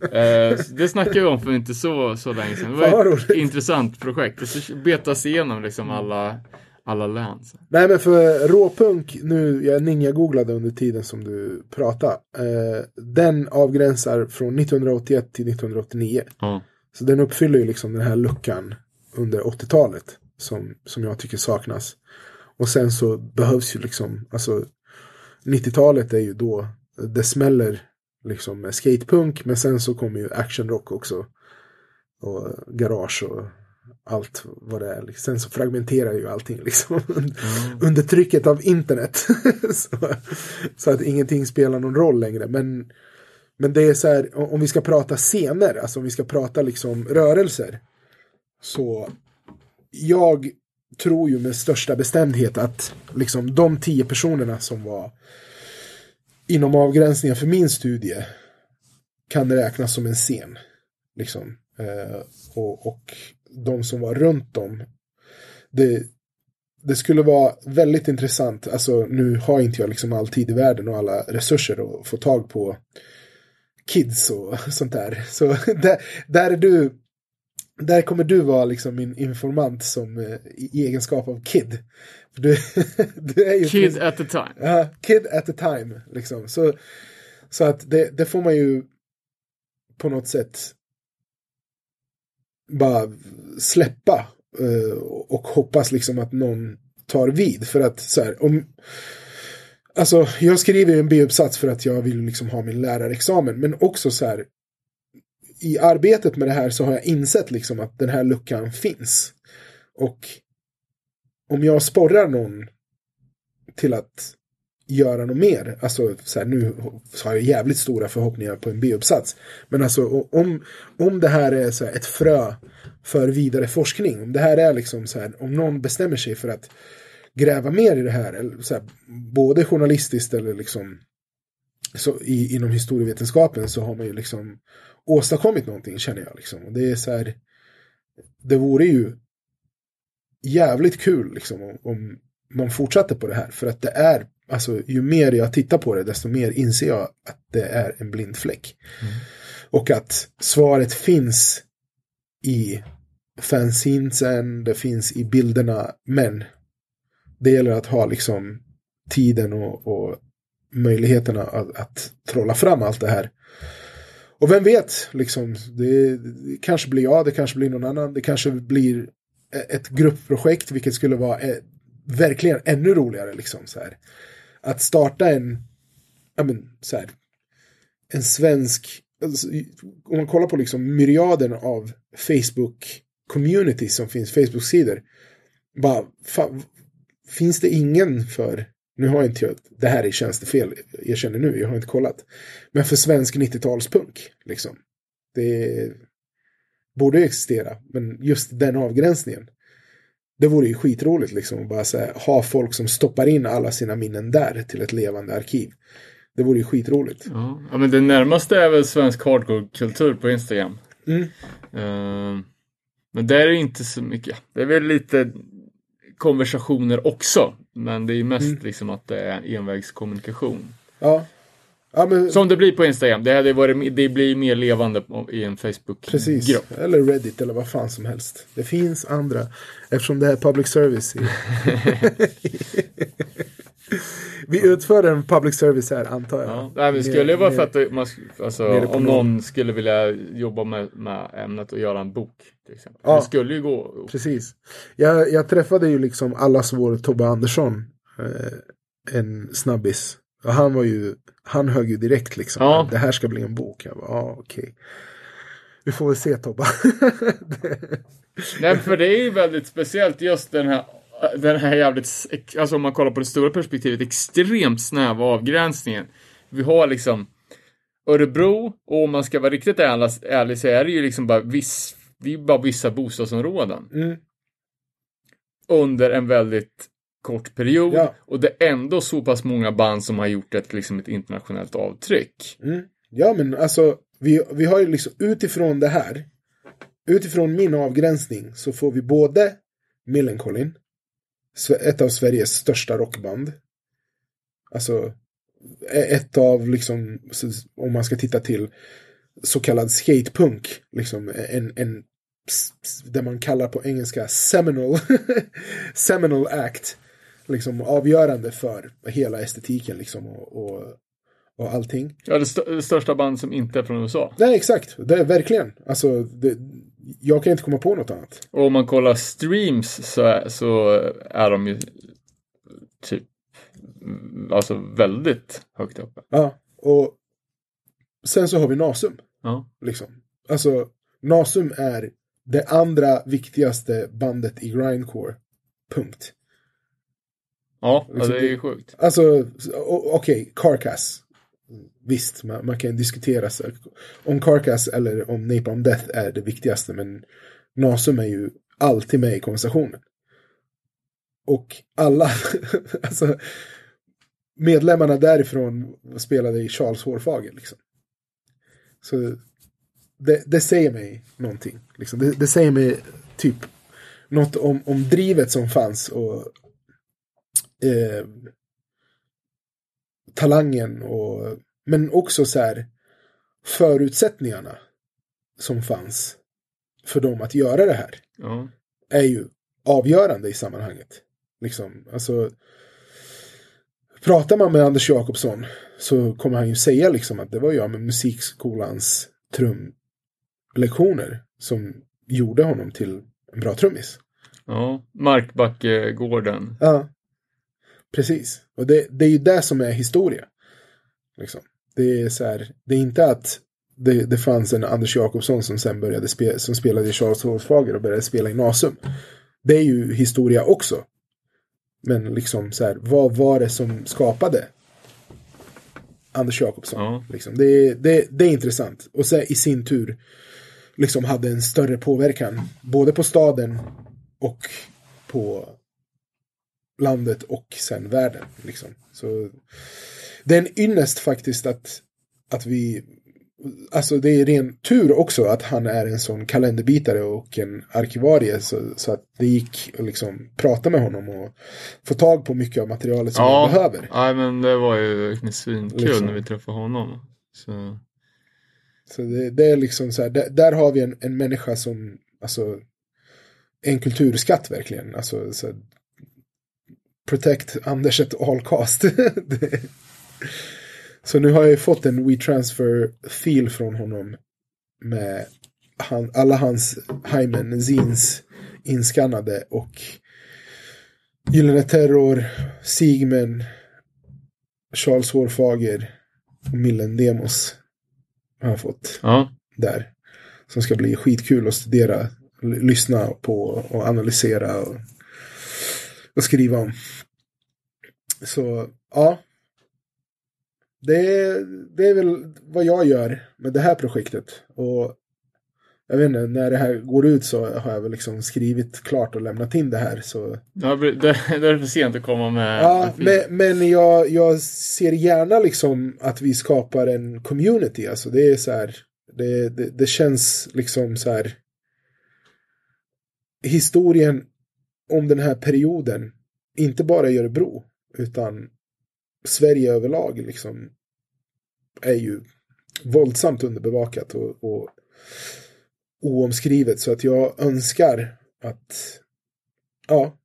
eh, det snackade vi om för inte så, så länge sedan. Det var ett intressant projekt. Det så betas igenom liksom alla, alla län. Nej men för råpunk, nu, jag ninja-googlade under tiden som du pratade. Eh, den avgränsar från 1981 till 1989. Ja. Så den uppfyller ju liksom den här luckan under 80-talet. Som, som jag tycker saknas. Och sen så behövs ju liksom, alltså 90-talet är ju då det smäller liksom med skatepunk. Men sen så kommer ju actionrock också. Och garage och allt vad det är. Liksom. Sen så fragmenterar ju allting liksom. Under trycket av internet. så, så att ingenting spelar någon roll längre. Men, men det är så här, om vi ska prata scener, alltså om vi ska prata liksom rörelser. Så jag tror ju med största bestämdhet att liksom de tio personerna som var inom avgränsningen för min studie kan räknas som en scen. Liksom. Eh, och, och de som var runt om. Det, det skulle vara väldigt intressant. Alltså nu har inte jag liksom all tid i världen och alla resurser att få tag på kids och sånt där. Så där, där är du där kommer du vara liksom min informant som eh, i egenskap av kid. Du, du är ju Kid at a time. Ja, kid at a time. Liksom. Så, så att det, det får man ju på något sätt bara släppa eh, och hoppas liksom att någon tar vid. För att så här, om... Alltså, jag skriver en B-uppsats för att jag vill liksom ha min lärarexamen. Men också så här, i arbetet med det här så har jag insett liksom att den här luckan finns. Och om jag sporrar någon till att göra något mer. Alltså så här, nu har jag jävligt stora förhoppningar på en B-uppsats. Men alltså om, om det här är så här, ett frö för vidare forskning. Om det här är liksom så här, om någon bestämmer sig för att gräva mer i det här. Eller så här både journalistiskt eller liksom så i, inom historievetenskapen så har man ju liksom åstadkommit någonting känner jag liksom. Och det är så här, det vore ju jävligt kul liksom om, om man fortsatte på det här. För att det är, alltså ju mer jag tittar på det desto mer inser jag att det är en blind fläck. Och att svaret finns i fanzinesen, det finns i bilderna, men det gäller att ha liksom tiden och, och möjligheterna att, att trolla fram allt det här. Och vem vet, liksom, det, det kanske blir jag, det kanske blir någon annan, det kanske blir ett gruppprojekt, vilket skulle vara eh, verkligen ännu roligare. Liksom, så här. Att starta en, ja men, så här, en svensk, alltså, om man kollar på liksom myriaden av Facebook-community som finns, Facebook-sidor, bara, fan, finns det ingen för, nu har inte jag, det här är tjänstefel, jag känner nu, jag har inte kollat, men för svensk 90-talspunk, liksom. Det borde existera, men just den avgränsningen. Det vore ju skitroligt liksom att bara här, ha folk som stoppar in alla sina minnen där till ett levande arkiv. Det vore ju skitroligt. Ja. ja, men det närmaste är väl svensk hardcore-kultur på Instagram. Mm. Eh, men där är det inte så mycket. Det är väl lite konversationer också. Men det är mest Mm. liksom att det är envägskommunikation. Ja. Ja men Som det blir på Instagram. Det, hade varit, det blir mer levande i en precis. Facebook-grupp. Eller Reddit eller vad fan som helst. Det finns andra. Eftersom det är public service. Vi utför en public service här antar jag. Ja, nej, men skulle vara för att man, alltså, på om någon skulle vilja jobba med, med ämnet och göra en bok. Till exempel. Ja. Det skulle ju gå. Precis. Jag, jag träffade ju liksom allas vår Tobbe Andersson. Eh, en snabbis Och han var ju, han högg ju direkt liksom. Ja. Det här ska bli en bok. Jag bara, ja okej. Vi får väl se Tobba. Nej, för det är ju väldigt speciellt just den här den här jävligt, alltså om man kollar på det stora perspektivet, extremt snäva avgränsningen. Vi har liksom Örebro, och om man ska vara riktigt ärlig, ärlig så är det ju liksom bara viss, det är bara vissa bostadsområden. Mm. Under en väldigt kort period. Ja. Och det är ändå så pass många band som har gjort ett, liksom ett internationellt avtryck. Mm. Ja men alltså, vi, vi har ju liksom utifrån det här, utifrån min avgränsning så får vi både Millencolin, ett av Sveriges största rockband. Alltså, ett av liksom, om man ska titta till så kallad skatepunk, liksom en, en där man kallar på engelska seminal, seminal act, liksom avgörande för hela estetiken liksom och, och, och allting. Ja, det, st- det största band som inte är från USA. Nej, exakt. Det är verkligen. Alltså, det, jag kan inte komma på något annat. Och om man kollar streams så är, så är de ju typ mm, alltså väldigt högt uppe. Ja, och sen så har vi Nasum. Ja. Liksom. Alltså, Nasum är det andra viktigaste bandet i grindcore. Punkt. Ja, Liksom det är ju sjukt. Alltså, okej, Carcass. Visst, man, man kan diskutera så, om Carcass eller om Napalm Death är det viktigaste, men Nasum är ju alltid med i konversationen. Och alla, alltså, medlemmarna därifrån spelade i Charles Hårfager, liksom. Så det, det säger mig någonting. Liksom. Det, det säger mig typ något om, om drivet som fanns och eh, talangen och men också så här förutsättningarna som fanns för dem att göra det här Ja. är ju avgörande i sammanhanget. Liksom, alltså pratar man med Anders Jakobsson så kommer han ju säga liksom att det var jag med musikskolans trumlektioner som gjorde honom till en bra trummis. ja. Markbackegården. Ja, precis. Och det, det är ju det som är historia. Liksom. Det är så här, det är inte att det, det fanns en Anders Jakobsson som sen började spela, som spelade i Charles Hårsfager och började spela i Nasum. Det är ju historia också. Men liksom så här, vad var det som skapade Anders Jakobsson? Ja. Liksom. Det, det, det är intressant. Och sen i sin tur liksom hade en större påverkan både på staden och på landet och sen världen. Liksom. Så det är en ynnest faktiskt att, att vi Alltså det är ren tur också att han är en sån kalenderbitare och en arkivarie så, så att det gick att liksom prata med honom och få tag på mycket av materialet som man behöver. Ja, men det var ju svinkul Liksom. när vi träffade honom. Så, Så det, det är liksom så här, där, där har vi en, en människa som, alltså, en kulturskatt verkligen. Alltså, så, protect Anders at all cost. Så nu har jag ju fått en WeTransfer-fil från honom med han, alla hans Hymen Zines inskannade och Gyllene Terror, Sigmen, Charles Hårfager och Millen Demos har jag fått ja. där. Som ska bli skitkul att studera, lyssna på och analysera och, och skriva om. Så ja. Det är, det är väl vad jag gör med det här projektet. Och jag vet inte, när det här går ut så har jag väl liksom skrivit klart och lämnat in det här. Så Ja, det, det är för sent att komma med. Ja, men, men jag, jag ser gärna liksom att vi skapar en community. Alltså det är så här, det, det, det känns liksom så här. Historien om den här perioden, inte bara i Örebro, utan Sverige överlag liksom är ju våldsamt underbevakat och, och oomskrivet. Så att jag önskar att, ja,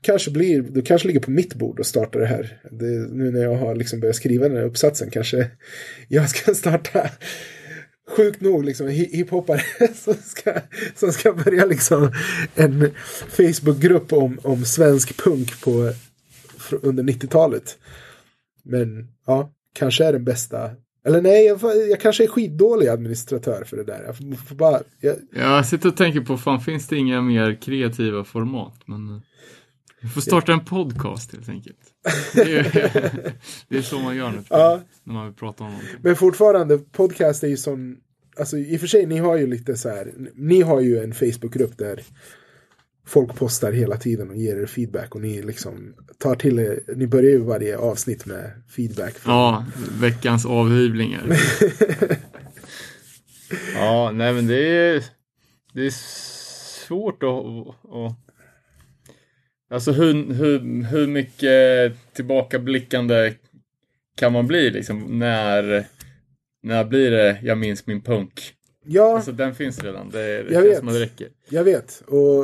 kanske blir, det kanske ligger på mitt bord att starta det här. Det, nu när jag har liksom börjat skriva den här uppsatsen kanske jag ska starta sjukt nog liksom hiphopare som ska, som ska börja liksom en Facebookgrupp om, om svensk punk på under 90-talet. Men ja, kanske är den bästa. Eller nej, jag, jag kanske är skitdålig administratör för det där. Jag får, får bara, jag, Jag sitter och tänker på, fan finns det inga mer kreativa format? Men eh, vi får starta en podcast helt enkelt. Det är, det är så man gör nu Ja. när man vill prata om någonting. Men fortfarande, podcast är ju sån... Alltså i och för sig, ni har ju lite så här... Ni har ju en Facebookgrupp där folk postar hela tiden och ger er feedback. Och ni liksom tar till er... Ni börjar ju varje avsnitt med feedback. Ja, veckans avhyvlingar. ja, nej men det är, det är svårt att, att Alltså hur, hur, hur mycket tillbakablickande kan man bli liksom när, när blir det jag minns min punk? Ja, Alltså den finns redan, det, det Jag vet. som att det räcker. jag vet. Och,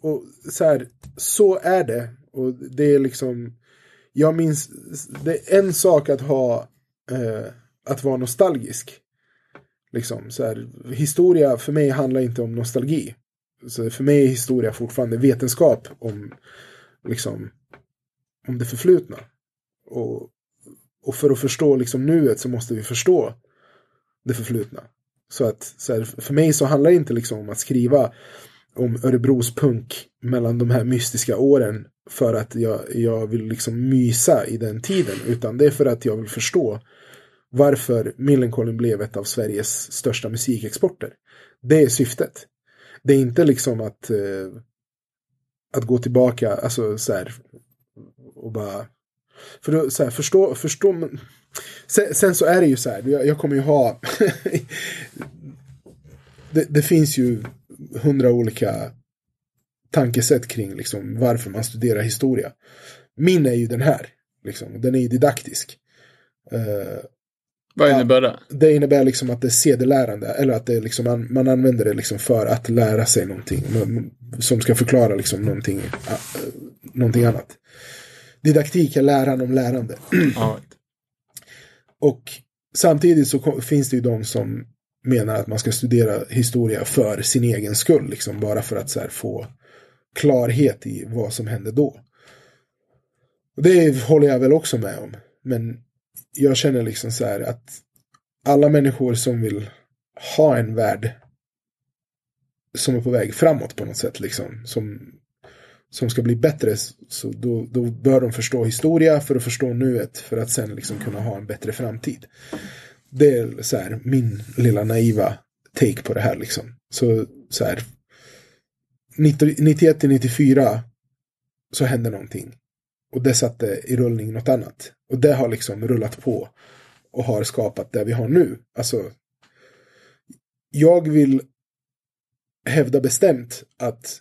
och så här, så är det. Och det är liksom... Jag minns... Det är en sak att ha... Eh, att vara nostalgisk. Liksom, så här, historia för mig handlar inte om nostalgi. Så för mig är historia fortfarande vetenskap om, liksom, om det förflutna. Och, och för att förstå liksom, nuet så måste vi förstå det förflutna. Så att så här, för mig så handlar det inte liksom om att skriva om Örebros punk mellan de här mystiska åren för att jag, jag vill liksom mysa i den tiden. Utan det är för att jag vill förstå varför Millencolin blev ett av Sveriges största musikexporter. Det är syftet. Det är inte liksom att, eh, att gå tillbaka, alltså så här, och bara... För då, så här, förstå, förstå men- sen, sen så är det ju så här, jag, jag kommer ju ha... det, det finns ju hundra olika tankesätt kring liksom, varför man studerar historia. Min är ju den här, liksom, den är ju didaktisk. Eh, vad innebär det? det innebär liksom att det är sedelärande, eller att det liksom, man, man använder det liksom för att lära sig någonting. Som ska förklara liksom någonting, äh, någonting annat. Didaktik är läran om lärande. Ja, Och samtidigt så finns det ju de som menar att man ska studera historia för sin egen skull. Liksom, bara för att så här, få klarhet i vad som hände då. Och det håller jag väl också med om. Men jag känner liksom så här att alla människor som vill ha en värld som är på väg framåt på något sätt, liksom, som, som ska bli bättre, så då, då bör de förstå historia för att förstå nuet, för att sen liksom kunna ha en bättre framtid. Det är så här, min lilla naiva take på det här. Liksom. Så, så här, 91 till 94 så hände någonting. Och det satte i rullning något annat. Och det har liksom rullat på och har skapat det vi har nu. Alltså, jag vill hävda bestämt att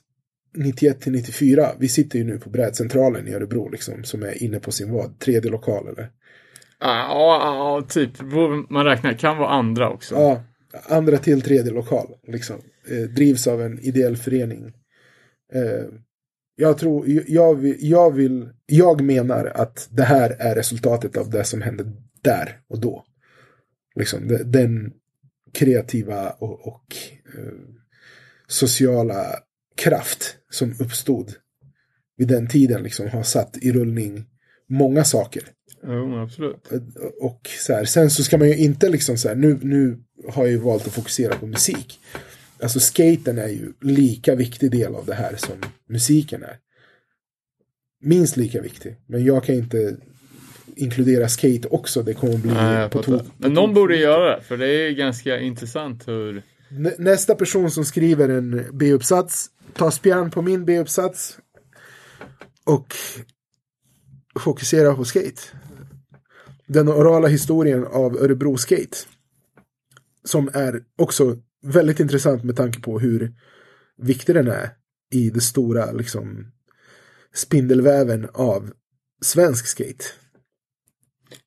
91 till 94, vi sitter ju nu på brädcentralen i Örebro liksom, som är inne på sin vad, tredje lokal eller? Ja, ja, typ. Man räknar, kan vara andra också. Ja, andra till tredje lokal. Liksom. Eh, drivs av en ideell förening. Eh, jag tror, jag vill, jag vill, jag menar att det här är resultatet av det som hände där och då. Liksom de- den kreativa och, och eh, sociala kraft som uppstod vid den tiden liksom har satt i rullning många saker. Jo, absolut. Och så här, sen så ska man ju inte liksom så här, nu, nu har jag ju valt att fokusera på musik. Alltså skaten är ju lika viktig del av det här som musiken är. Minst lika viktig. Men jag kan inte inkludera skate också. Det kommer bli Nej, på tok. Men någon borde göra det, för det är ganska intressant hur... Nä- Nästa person som skriver en B-uppsats tar spjärn på min B-uppsats och fokuserar på skate. Den orala historien av Örebro Skate. Som är också väldigt intressant med tanke på hur viktig den är i det stora liksom spindelväven av svensk skate.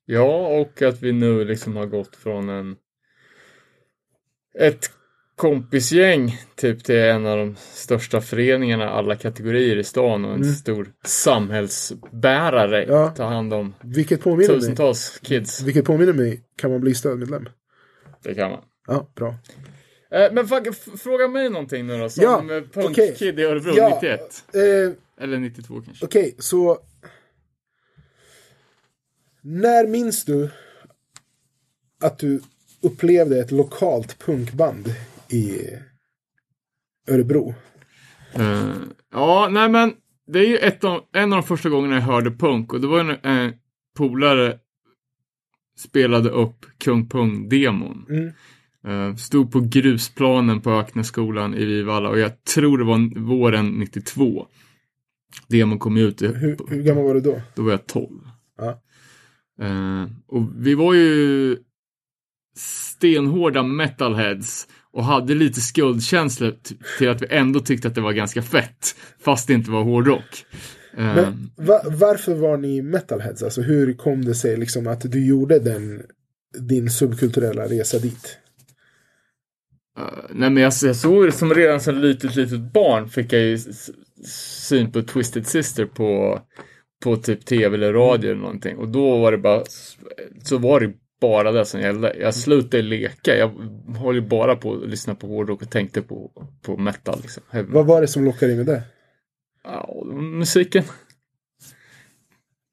Ja, och att vi nu liksom har gått från en... Ett kompisgäng typ till en av de största föreningarna alla kategorier i stan och en stor samhällsbärare. Mm. Ja. Ta hand om Vilket påminner mig, tusentals kids. vilket påminner mig, kan man bli stödmedlem? Det kan man. Ja, bra. Eh, men fråga mig någonting nu då, som Ja, eh, punkkid i Örebro Ja, 91. Eh, Eller 92 kanske. Okej, så... När minns du att du upplevde ett lokalt punkband i Örebro? Eh, ja, nej men det är ju ett av, en av de första gångerna jag hörde punk och det var en eh, polare spelade upp Kung Pung-demon. Mm. Eh, stod på grusplanen på Öknässkolan i Vivalla och jag tror det var våren 92. Demon kom ut, Hur, hur gammal var du då? då var jag 12. Ja. Eh, och vi var ju stenhårda metalheads och hade lite skuldkänsla till att vi ändå tyckte att det var ganska fett. Fast det inte var hårdrock. Eh, Men va, varför var ni metalheads? Alltså hur kom det sig liksom att du gjorde den, din subkulturella resa dit? Eh, nej men jag, jag såg som redan som litet, litet barn fick jag ju syn på Twisted Sister på, på typ tv eller radio eller någonting. Och då var det bara, så var det bara det som gällde. Jag slutade leka. Jag höll ju bara på att lyssna på hårdrock och tänkte på, på metal. Liksom. Vad var det som lockade in med det? Ja, musiken.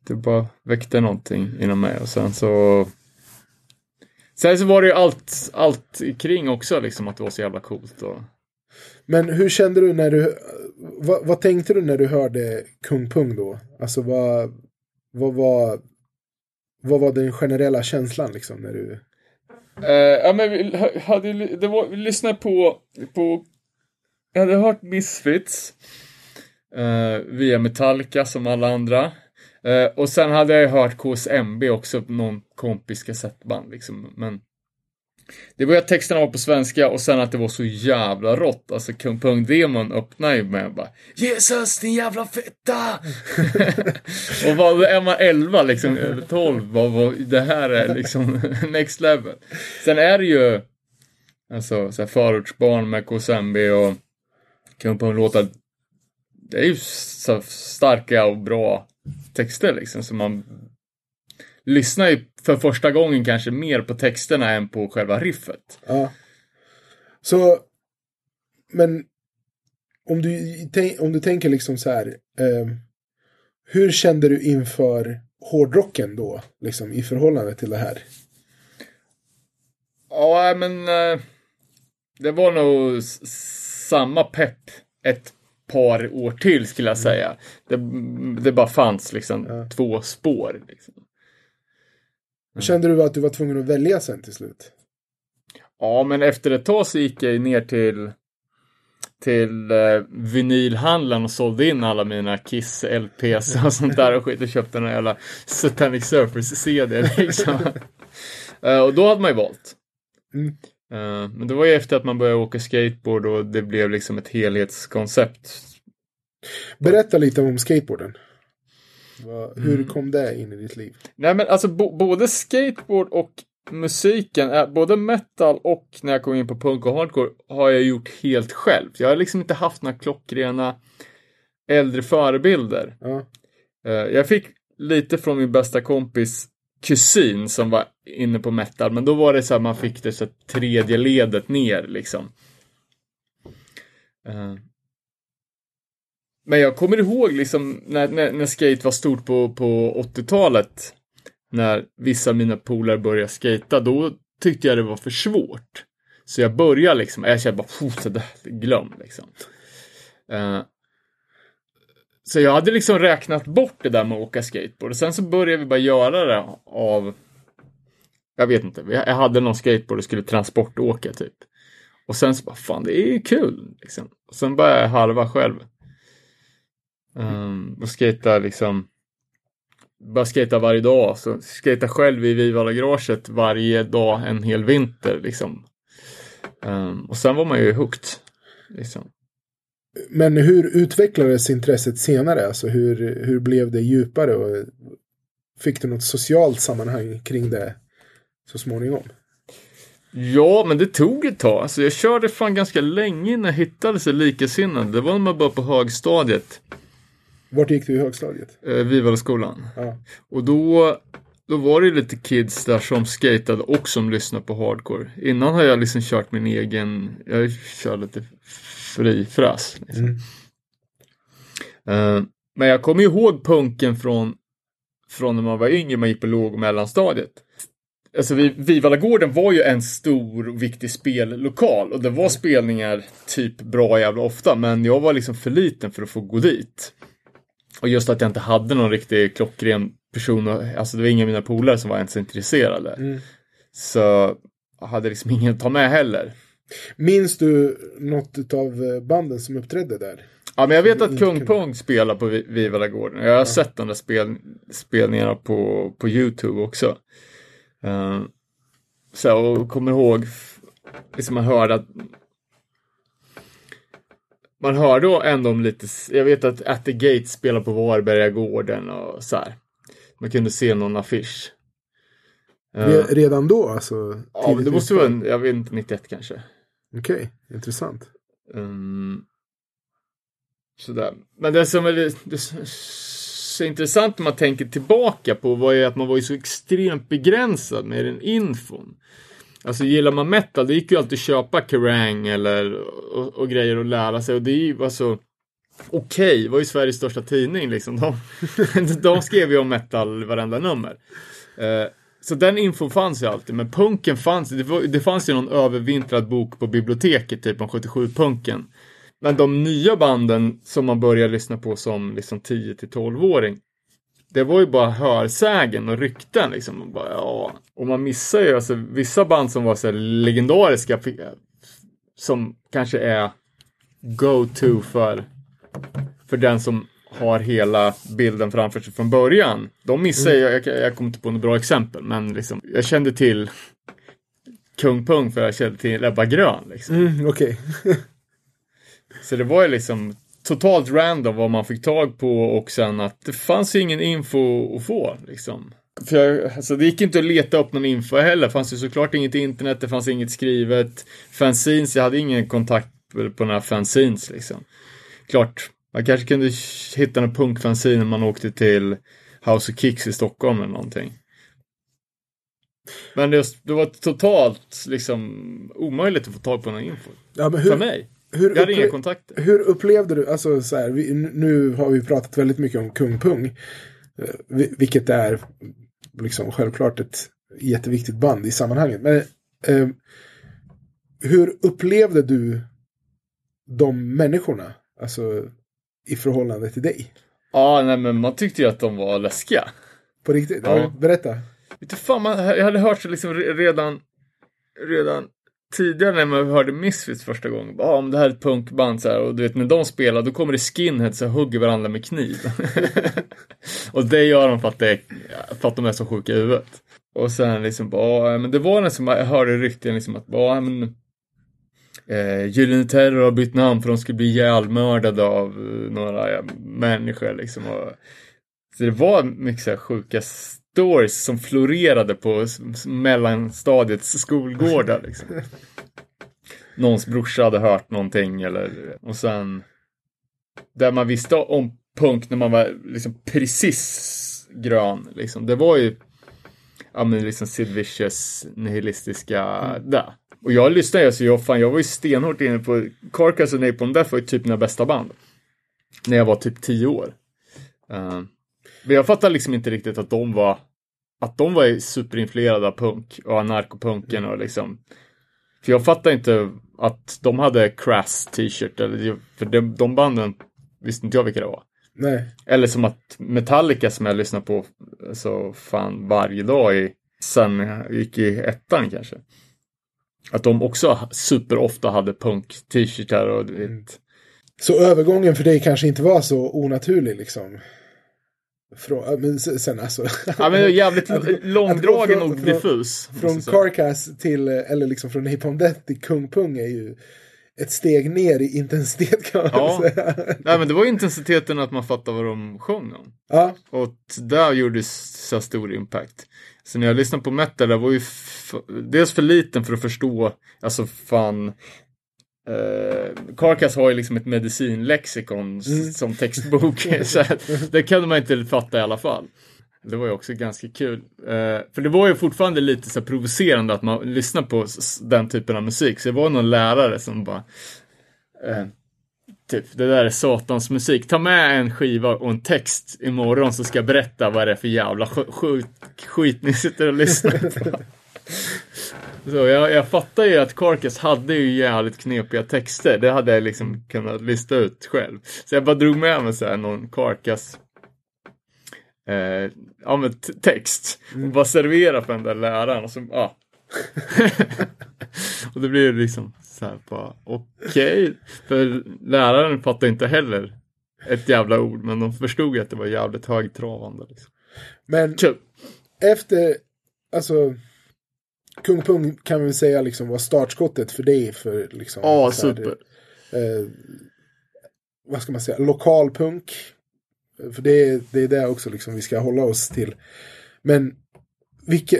Det bara väckte någonting inom mig och sen så Sen så var det ju allt, allt kring också liksom att det var så jävla coolt och Men hur kände du när du... Vad, vad tänkte du när du hörde Kung Pung då? Alltså vad... Vad var... Vad var den generella känslan liksom när du... Eh, ja men vi hade det var, vi lyssnade på, på jag hade hört Misfits eh, via Metallica som alla andra. Eh, och sen hade jag hört KSMB också, någon kompis kassettband liksom. Men det var ju att texterna var på svenska och sen att det var så jävla rått. Alltså Kung Pung-demon öppnade ju med bara Jesus din jävla fitta! och vad är man 11 liksom, eh, eller 12, vad, vad, det här är liksom next level. Sen är det ju alltså så här förortsbarn med KSMB och Kung Pung-låtar. Det är ju så starka och bra texter liksom så man lyssnar ju för första gången kanske mer på texterna än på själva riffet. Ja. Så... Men... Om du, om du tänker liksom så här. Eh, hur kände du inför hårdrocken då? Liksom i förhållande till det här? Ja, men eh, det var nog samma pepp ett par år till skulle jag säga. Det, det bara fanns liksom Ja. två spår. Liksom. Kände du att du var tvungen att välja sen till slut? Ja, men efter ett tag så gick jag ner till till eh, vinylhandlaren och sålde in alla mina Kiss LPs och sånt där och skit och köpte en jävla Satanic Surfers CD liksom. Eh, och då hade man ju valt. Mm. Eh, men det var ju efter att man började åka skateboard och det blev liksom ett helhetskoncept. Berätta lite om skateboarden. Hur kom det in i ditt liv? Nej men alltså både skateboard och musiken, eh, både metal och när jag kom in på punk och hardcore har jag gjort helt själv. Jag har liksom inte haft några klockrena äldre förebilder. Eh, jag fick lite från min bästa kompis kusin som var inne på metal, men då var det så här man fick det så här tredje ledet ner liksom. Eh, Men jag kommer ihåg liksom när, när, när skate var stort på, på 80-talet. När vissa av mina polare började skata, då tyckte jag det var för svårt. Så jag började liksom, jag kände bara, "Pff, det där, glöm liksom. Eh, så jag hade liksom räknat bort det där med att åka skateboard. Och sen så började vi bara göra det av... Jag vet inte. Jag hade någon skateboard och skulle transportåka typ. Och sen så bara, fan det är ju kul. Liksom. Och sen började jag halva själv. Um, och skejta liksom. Bara skejta varje dag. Så skejta själv i Vivalla-garaget varje dag en hel vinter liksom. Um, och sen var man ju hooked. Liksom. Men hur utvecklades intresset senare? Alltså hur, hur blev det djupare? Och fick du något socialt sammanhang kring det så småningom? Ja, men det tog ett tag. Alltså, jag körde fan ganska länge innan jag hittade sig likasinnade. Det var när man började på högstadiet, Vart gick du i högstadiet? eh, Vivalskolan. Ja. Och då, då var det lite kids där som skatade och som lyssnade på hardcore. Innan har jag liksom kört min egen, jag kör lite frifräs. Liksom. Mm. Eh, men jag kommer ihåg punken från från när man var yngre, man gick på låg och mellanstadiet. Alltså vi, Vivallagården var ju en stor och viktig spellokal och det var spelningar typ bra jävla ofta men jag var liksom för liten för att få gå dit. Och just att jag inte hade någon riktig klockren person, alltså det var inga av mina polare som var ens intresserade. Mm. Så jag hade liksom ingen att ta med heller. Minns du något av banden som uppträdde där? Ja, men jag vet att Kung Pong spelar på Vi- Vivallagården. Jag har sett de där spel, spelningarna på, på Youtube också. Uh, så och kommer ihåg, liksom man hörde att man hörde ändå om lite, jag vet att At the Gate spelar på Varbergagården och så här. Man kunde se någon affisch. Eh, Re- Redan då alltså? ja, det måste vara, en, 90-tal? jag vet inte, 91 kanske. Okej, intressant. Um, sådär. Men det som är det, är så intressant när man tänker tillbaka på var ju att man var ju så extremt begränsad med den infon. Alltså gillar man metal, det gick ju alltid att köpa Kerrang eller och, och grejer och lära sig och det var så alltså, Okej, var ju Sveriges största tidning liksom. De, de skrev ju om metal i varenda nummer. Uh, så den infon fanns ju alltid, men punken fanns, det, var, det fanns ju någon övervintrad bok på biblioteket, typ om 77-punken. Men de nya banden som man började lyssna på som liksom 10 till 12-åring, det var ju bara hörsägen och rykten liksom. Och, bara, ja. och man missar ju alltså vissa band som var så här legendariska, som kanske är go-to för, för den som har hela bilden framför sig från början. De missar jag, jag, jag kommer inte på något bra exempel, men liksom, jag kände till Kung Pung för jag kände till Ebba Grön. Liksom. Mm, Okej. Så det var ju liksom totalt random vad man fick tag på och sen att det fanns ju ingen info att få liksom. För jag, alltså det gick inte att leta upp någon info heller. Det fanns ju såklart inget internet, det fanns inget skrivet. Fanzines, jag hade ingen kontakt på några fanzines liksom. Klart, man kanske kunde hitta någon punkfanzine när man åkte till House of Kicks i Stockholm eller någonting. Men det, det var totalt liksom omöjligt att få tag på någon info. Ja, men För hur, mig. hur, Jag hade inga kontakter. hur upplevde du, alltså så här, vi, nu har vi pratat väldigt mycket om Kung Pung. eh, vi- Vilket är liksom självklart ett jätteviktigt band i sammanhanget. Men eh, hur upplevde du de människorna? Alltså i förhållande till dig? Ja, nej men man tyckte ju att de var läskiga. På riktigt? Ja. Berätta. Vet fan, man, jag hade hört så liksom re- redan, redan tidigare när man hörde Misfits första gången. Ja, om det här är ett punkband så här, och du vet när de spelar då kommer det skinheads och hugger varandra med kniv. och det gör de för att, det, för att de är så sjuka i huvudet. Och sen liksom bara, ja, men det var nästan, jag hörde rykten liksom att bara, ja, men Eh, Gyllene Terror har bytt namn för de skulle bli ihjälmördade av eh, några ja, människor liksom. Och, så det var mycket så här sjuka stories som florerade på mellanstadiets skolgårdar liksom. Någons brorsa hade hört någonting eller och sen där man visste om punk när man var liksom precis grön liksom. Det var ju ja men liksom Sid Vicious nihilistiska där. Och jag lyssnade ju, så jag, fan, jag var ju stenhårt inne på Carcass och Napalm Death var ju typ mina bästa band. När jag var typ 10 år. Eh, men jag fattar liksom inte riktigt att de var att de var superinfluerade av punk och anarkopunken och liksom för jag fattar inte att de hade Crass t-shirt eller för de, de banden visste inte jag vilka det var. Nej. Eller som att Metallica som jag lyssnar på så fan varje dag i, sen jag gick i ettan kanske. Att de också superofta hade punk t-shirtar och du vet. Så övergången för dig kanske inte var så onaturlig liksom? Från, ja, men se- sen alltså. Ja men jävligt Att- att långdragen från- och från- diffus. Från säga. Carcass till, eller liksom från Napalm Death till Kung Pung är ju ett steg ner i intensitet kan man Ja. säga. Nej men det var intensiteten att man fattade vad de sjöng om. Ja, Och där gjorde så stor impact. Så när jag lyssnade på metal, jag var ju dels för liten för att förstå, alltså fan Uh, Carcass har ju liksom ett medicinlexikon s- som textbok. så det kunde man inte fatta i alla fall. Det var ju också ganska kul. Eh, för det var ju fortfarande lite så provocerande att man lyssnar på den typen av musik. Så det var någon lärare som bara eh, Typ, det där är satans musik. Ta med en skiva och en text imorgon så ska jag berätta vad det är för jävla sk- skit, skit ni sitter och lyssnar på. Så jag, jag fattar ju att Carcass hade ju jävligt knepiga texter. Det hade jag liksom kunnat lista ut själv. Så jag bara drog med mig så här någon Carcass eh, ja, men text. Och bara servera för den där läraren. Och så, ja. och det blir liksom så här bara, okej. För läraren fattar inte heller ett jävla ord. Men de förstod ju att det var jävligt högtravande. Liksom. Men Kul. efter, alltså, Kung Pung kan vi säga liksom var startskottet för dig för liksom. Ja, här, super. eh, vad ska man säga, lokalpunk. För det, är- det är det också liksom vi ska hålla oss till. Men vilka,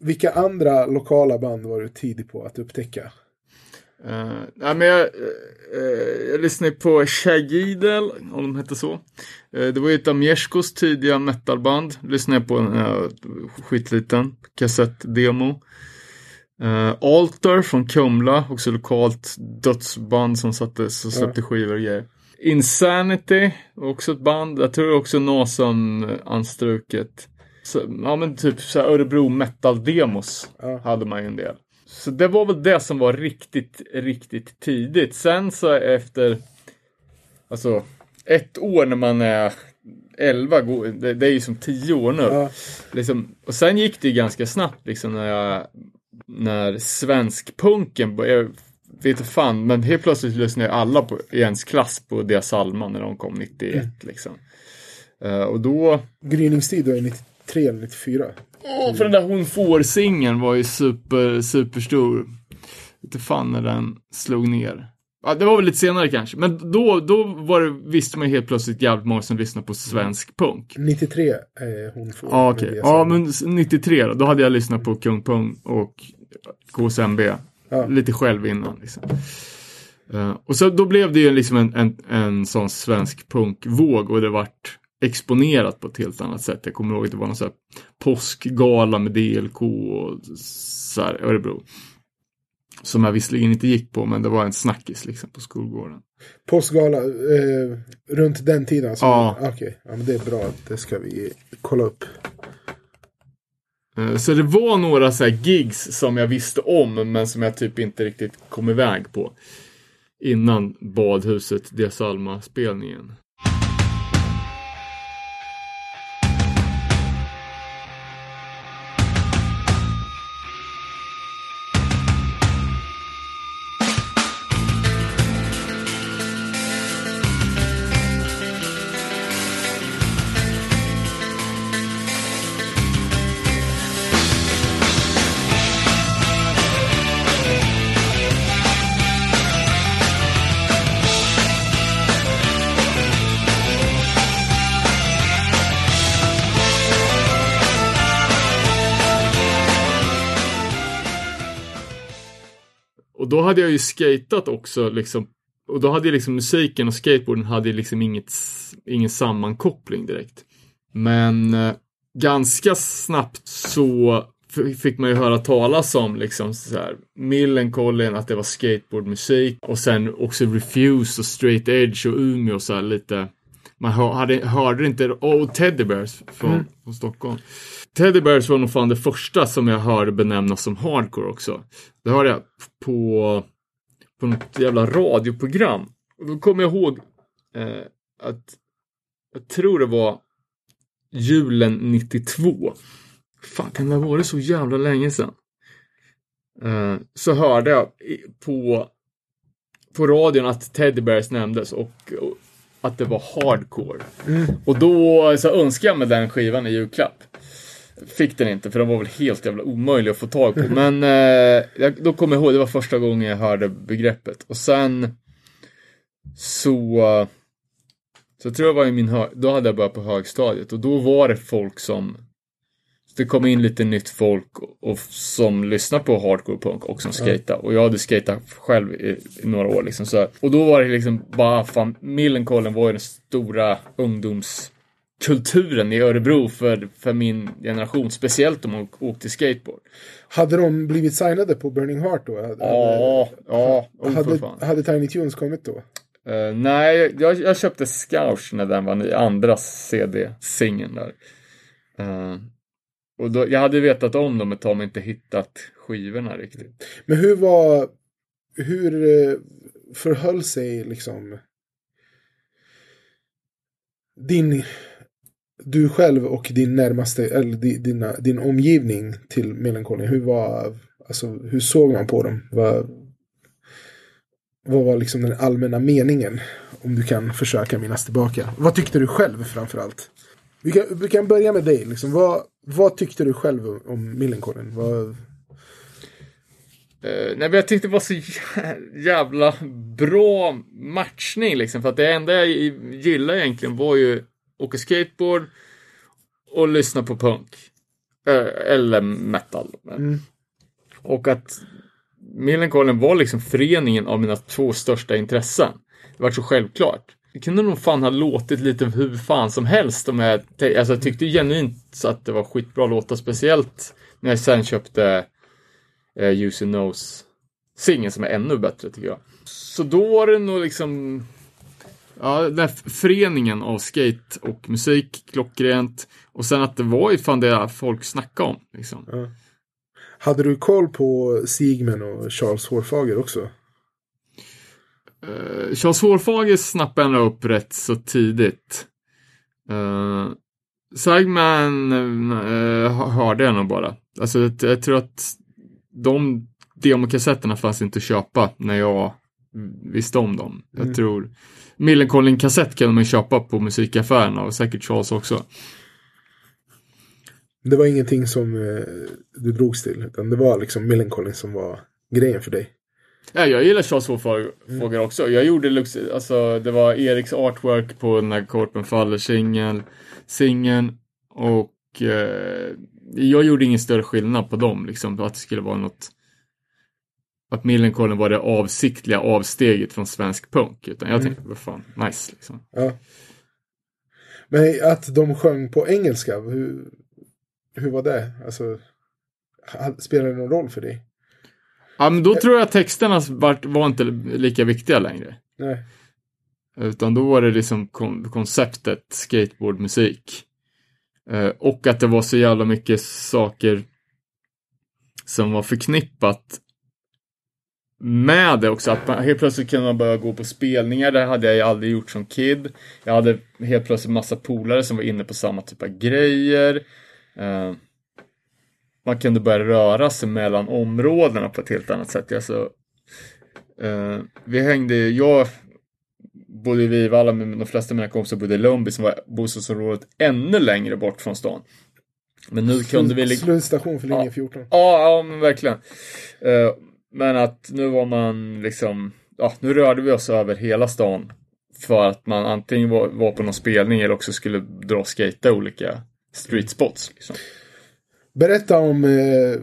vilka andra lokala band var du tidig på att upptäcka? Uh, nej, men jag, eh, jag lyssnade på Shagidel, om de hette så. Eh, det var ju ett av Mieszkos tidiga metalband. Lyssnade jag på när jag var skitliten. Kassettdemo. Uh, Alter från Kumla, också lokalt dödsband som satte, som släppte skivor och grejer. Insanity, också ett band. Jag tror också Nasan anstruket. Så, ja men typ så Örebro metal-demos Ja. hade man ju en del. Så det var väl det som var riktigt, riktigt tidigt. Sen så efter, alltså ett år när man är 11, går- det, det är ju som 10 år nu. Ja. Liksom, och sen gick det ju ganska snabbt liksom när jag, när svenskpunken jag vet inte fan, men helt plötsligt lyssnade alla på, i ens klass på Dia Salma när de kom 91 liksom. Eh, och då, Gryningstid då är 93 eller 94. Åh, för den där Hon får-singeln var ju super, superstor. Inte fan när den slog ner. Ja, det var väl lite senare kanske, men då, då var det, visste man ju helt plötsligt jävligt många som lyssnade på svensk punk. 93 är hon får. Ja, okej. det Ja, men s- 93 då, då hade jag lyssnat på Kung Pung och KSMB. Ja. Lite själv innan liksom. Eh, och så då blev det ju liksom en, en, en sån svensk punkvåg och det vart exponerat på ett helt annat sätt. Jag kommer ihåg att det var någon sån här påskgala med DLK och så här, Örebro. Som jag visserligen inte gick på, men det var en snackis liksom på skolgården. Påskgala, eh, runt den tiden? Alltså. Ja. Okej, ja, men det är bra. Det ska vi kolla upp. Eh, Så det var några så här gigs som jag visste om men som jag typ inte riktigt kom iväg på. Innan badhuset Dia Salma-spelningen. Då hade jag ju skatat också liksom. Och då hade ju liksom musiken och skateboarden hade liksom inget, ingen sammankoppling direkt. Men eh, ganska snabbt så fick man ju höra talas om liksom så här Millencolin, att det var skateboardmusik och sen också Refuse och Straight Edge och Umeå och så här lite man hör, hade, hörde inte, oh Teddy Bears från, från Stockholm. Teddy Bears var nog fan det första som jag hörde benämnas som hardcore också. Det hörde jag på, på något jävla radioprogram. Och då kommer jag ihåg eh, att jag tror det var julen 92. Fan, kan det ha varit så jävla länge sedan? Eh, så hörde jag på, på radion att Teddy Bears nämndes och, och att det var hardcore. Och då så önskade jag mig den skivan i julklapp. Fick den inte för den var väl helt jävla omöjlig att få tag på. Men eh, jag, då kommer jag ihåg, det var första gången jag hörde begreppet. Och sen så så jag tror jag var i min hö- då hade jag börjat på högstadiet och då var det folk som det kom in lite nytt folk och, och som lyssnar på hardcore punk och som skejtar. Och jag hade skejtat själv i, i några år liksom. Så, och då var det liksom bara fan, Millencolin var ju den stora ungdomskulturen i Örebro för, för min generation. Speciellt om man åk- åkte skateboard. Hade de blivit signade på Burning Heart då? Hade, Ja, ja, oh, hade, fan. hade Tiny Tunes kommit då? Eh, nej, jag, jag köpte Scouch när den var ny, andra CD-singeln där. Eh, och då, jag hade vetat om dem ett tag men inte hittat skivorna riktigt. Men hur var... Hur eh, förhöll sig liksom... Din... Du själv och din närmaste, eller dina, din omgivning till Millencolin. Hur var... Alltså, hur såg man på dem? Vad, vad var liksom den allmänna meningen? Om du kan försöka minnas tillbaka. Vad tyckte du själv framförallt? Vi kan, vi kan börja med dig. Liksom. Vad, vad tyckte du själv om- Millencolin? Vad, Uh, nej, men jag tyckte det var så jävla bra matchning liksom. För att det enda jag gillade egentligen var ju åka skateboard och lyssna på punk. Eh, eller metal. Mm. Och att Millencolin var liksom föreningen av mina två största intressen. Det var så självklart. Det kunde nog fan ha låtit lite hur fan som helst om jag, alltså jag tyckte genuint att det var skitbra låtar, speciellt när jag sen köpte eh, Use Nose singeln som är ännu bättre tycker jag. Så då var det nog liksom Ja, den här föreningen av skate och musik, klockrent. Och sen att det var ju fan det folk snackade om. Liksom. Ja. Hade du koll på Sigmen och Charles Hårfager också? Uh, Charles Hårfager snappade ändå upp rätt så tidigt. Uh, Sagman uh, hörde jag nog bara. Alltså jag, jag tror att de demokassetterna fanns inte att köpa när jag visste om dem. Mm. Jag tror Millencolin kassett kan man köpa på musikaffärerna och säkert Charles också. Det var ingenting som eh, du drogs till. Utan det var liksom Millencolin som var grejen för dig. Ja, jag gillar Charles Hårfager också. Jag gjorde lux, alltså det var Eriks artwork på den här Korpen faller singel, singeln och eh, jag gjorde ingen större skillnad på dem liksom, att det skulle vara något att Millencolin var det avsiktliga avsteget från svensk punk. Utan jag tänkte, vad fan, nice liksom. Ja. Men att de sjöng på engelska, hur, hur var det? Alltså, spelade det någon roll för dig? Ja, men då tror jag att texterna var, var inte lika viktiga längre. Nej. Utan då var det liksom kon konceptet skateboardmusik. Eh, och att det var så jävla mycket saker som var förknippat med det också. Att man, helt plötsligt kunde man börja gå på spelningar. Det hade jag ju aldrig gjort som kid. Jag hade helt plötsligt massa polare som var inne på samma typ av grejer. Eh, man kunde börja röra sig mellan områdena på ett helt annat sätt. Alltså, eh, vi hängde, jag bodde i Vivalla men de flesta av mina kompisar bodde i Lundby som var bostadsområdet ännu längre bort från stan. Men nu kunde vi... Slutstation för linje 14. Ja, ja men verkligen. Eh, men att nu var man liksom, ja nu rörde vi oss över hela stan. För att man antingen var, var på någon spelning eller också skulle dra och skata olika street spots. Liksom. Berätta om eh,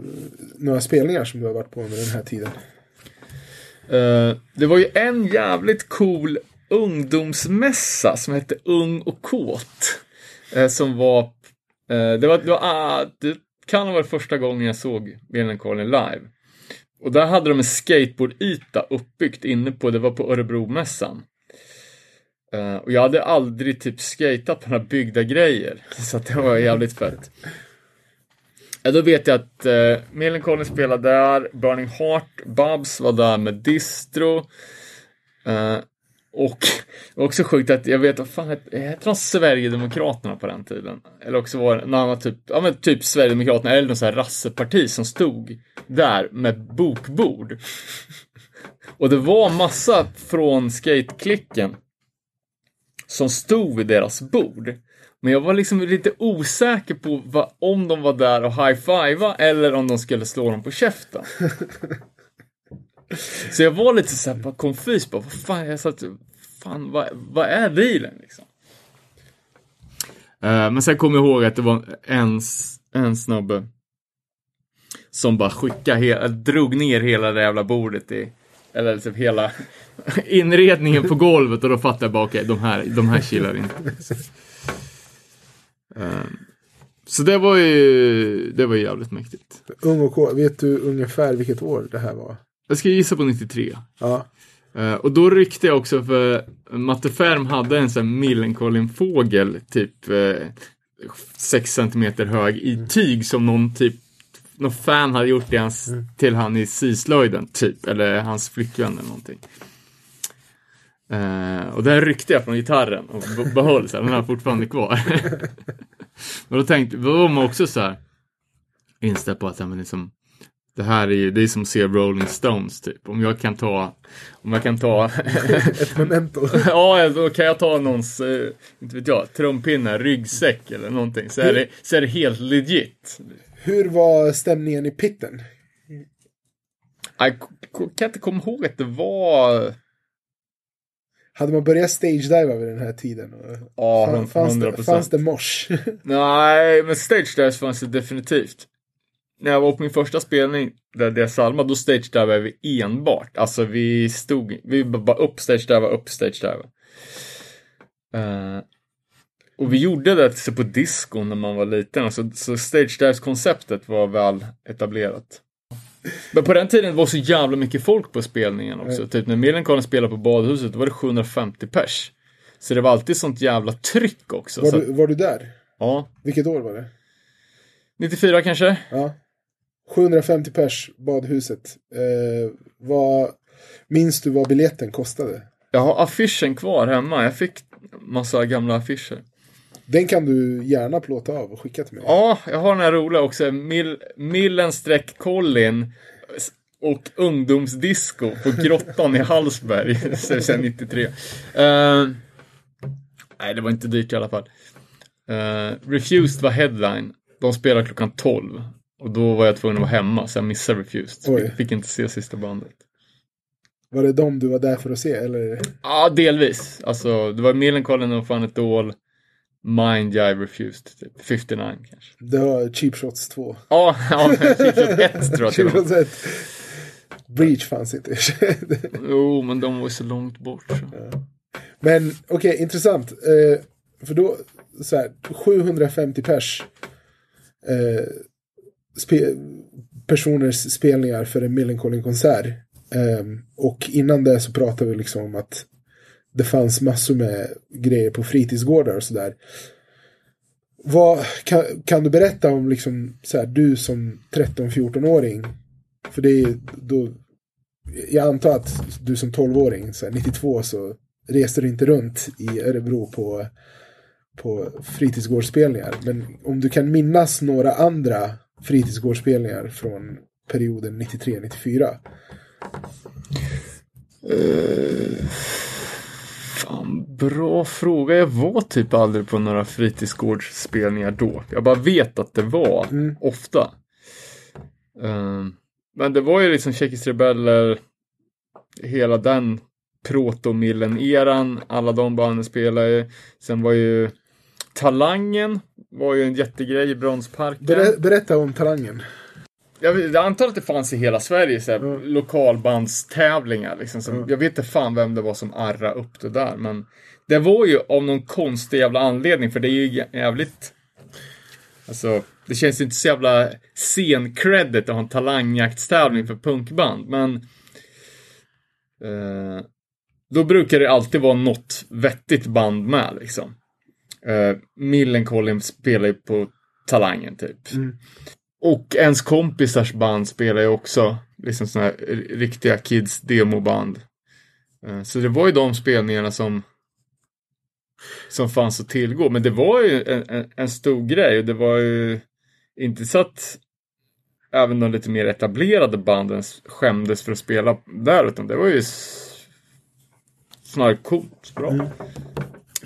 några spelningar som du har varit på under den här tiden. Eh, det var ju en jävligt cool ungdomsmässa som hette Ung och kåt. eh, som var, eh, det var, det var ah, det kan ha varit första gången jag såg Millencolin live. Och där hade de en skateboardyta uppbyggt inne på, det var på Örebromässan. Uh, och jag hade aldrig typ skatat på några byggda grejer. Så att det var jävligt fett. Ja, då vet jag att eh, Millencolin spelade där, Burning Heart, Babs var där med Distro. Uh, och det var också sjukt att jag vet, vad fan hette hette de Sverigedemokraterna på den tiden? Eller också var det en annan typ, ja men typ Sverigedemokraterna eller någon sån här rasseparti som stod där med bokbord. Och det var massa från skateklicken som stod vid deras bord. Men jag var liksom lite osäker på vad, om de var där och high-fiva eller om de skulle slå dem på käften. Så jag var lite såhär bara confused, bara vad fan, jag satt, fan vad, vad är dealen liksom? Eh, men sen kom jag ihåg att det var en, en snubbe som bara skickade, hela, drog ner hela det jävla bordet i, eller typ hela inredningen på golvet och då fattade jag bara okej, de här, de här chillar inte. Eh, så det var ju, det var ju jävligt mäktigt. Ung och K, vet du ungefär vilket år det här var? Jag ska gissa på 93. Ja. Eh, och då ryckte jag också för Matte Färm hade en sån här Millencolin-fågel, typ 6 centimeter hög i tyg som någon typ någon fan hade gjort hans, till han i syslöjden, typ. Eller hans flickvän eller någonting. Eh, och den ryckte jag från gitarren och be- behöll så här, den har fortfarande kvar. Men då tänkte, då var man också så här inställd på att ja, men liksom, det här är ju, det är som att se Rolling Stones typ. Om jag kan ta, om jag kan ta, Ett memento. ja då kan jag ta någons, eh, inte vet jag, trumpinne, ryggsäck eller någonting. Så är det, så är det helt legit. Hur var stämningen i pitten? Jag kan inte komma ihåg att det var, Hade man börjat stage-diva vid den här tiden? Ja, Fan- fanns, 100 det, fanns det mosh? Nej, men stage dives fanns det definitivt. När jag var på min första spelning där det Salma, då stage divade vi enbart. Alltså vi stod, vi bara upp stage diva, upp stage diva. Eh, och vi gjorde det så på disco när man var liten, alltså, så stage konceptet var väl etablerat. Men på den tiden var det så jävla mycket folk på spelningen också. Typ när Millencolin spelade på badhuset, då var det 750 pers. Så det var alltid sånt jävla tryck också. Var du, var du där? ja. Vilket år var det? 94 kanske? Ja. 750 pers, badhuset. Eh, vad, minns du vad biljetten kostade? Jag har affischen kvar hemma. Jag fick massa gamla affischer. Den kan du gärna plåta av och skicka till mig. Ja, jag har den här roliga också. Mil, Millen-Collin och ungdomsdisco på Grottan i Hallsberg. Är 93. Eh, nej, det var inte dyrt i alla fall. Uh, Refused var headline. De spelar klockan 12. Och då var jag tvungen att vara hemma, så jag missade Refused. Oj. Fick, inte se sista bandet. Var det de du var där för att se? Eller? Ja, delvis. Alltså, det var Millencolin och Fan All, Mind Jive Refused, typ. 59 kanske. Det var Cheap Shots 2. Ja, ja Cheap Shot 1 tror jag Cheap. Shots 1. Breach fanns inte. Jo, men de var ju så långt bort. Så. Men okej, intressant. Eh, för då, så här, 750 pers. Eh, spe, personers spelningar för en Millencolin-konsert. Um, och innan det så pratade vi liksom om att det fanns massor med grejer på fritidsgårdar och sådär. Vad, kan, kan du berätta om liksom, så här, du som 13-14-åring? För det är då, jag antar att du som 12-åring, så här, 92, så reste du inte runt i Örebro på, på fritidsgårdsspelningar. Men om du kan minnas några andra fritidsgårdsspelningar från perioden 93-94. Fan, bra fråga. Jag var typ aldrig på några fritidsgårdsspelningar då. Jag bara vet att det var ofta. Ehm, men det var ju liksom Tjeckiska Rebeller, hela den protomillen-eran, alla de banden spelade ju. Sen var ju Talangen, var ju en jättegrej i Bronsparken. Ber, berätta om talangen. Jag, vet- jag antar att det fanns i hela Sverige så här, lokalbandstävlingar. Liksom, som, Jag vet inte fan vem det var som arra upp det där. Men det var ju av någon konstig jävla anledning. För det är ju jä- jävligt... Alltså, det känns inte så jävla scen-credit att ha en talangjaktstävling för punkband. Men... Eh, då brukar det alltid vara något vettigt band med liksom. Eh, Millencolin spelar ju på Talangen typ. Och ens kompisars band spelar ju också liksom såna här riktiga kids demoband. Eh, Så det var ju de spelningarna som som fanns att tillgå. Men det var ju en, en, en stor grej och det var ju inte så att även de lite mer etablerade banden skämdes för att spela där utan det var ju snarare coolt, bra.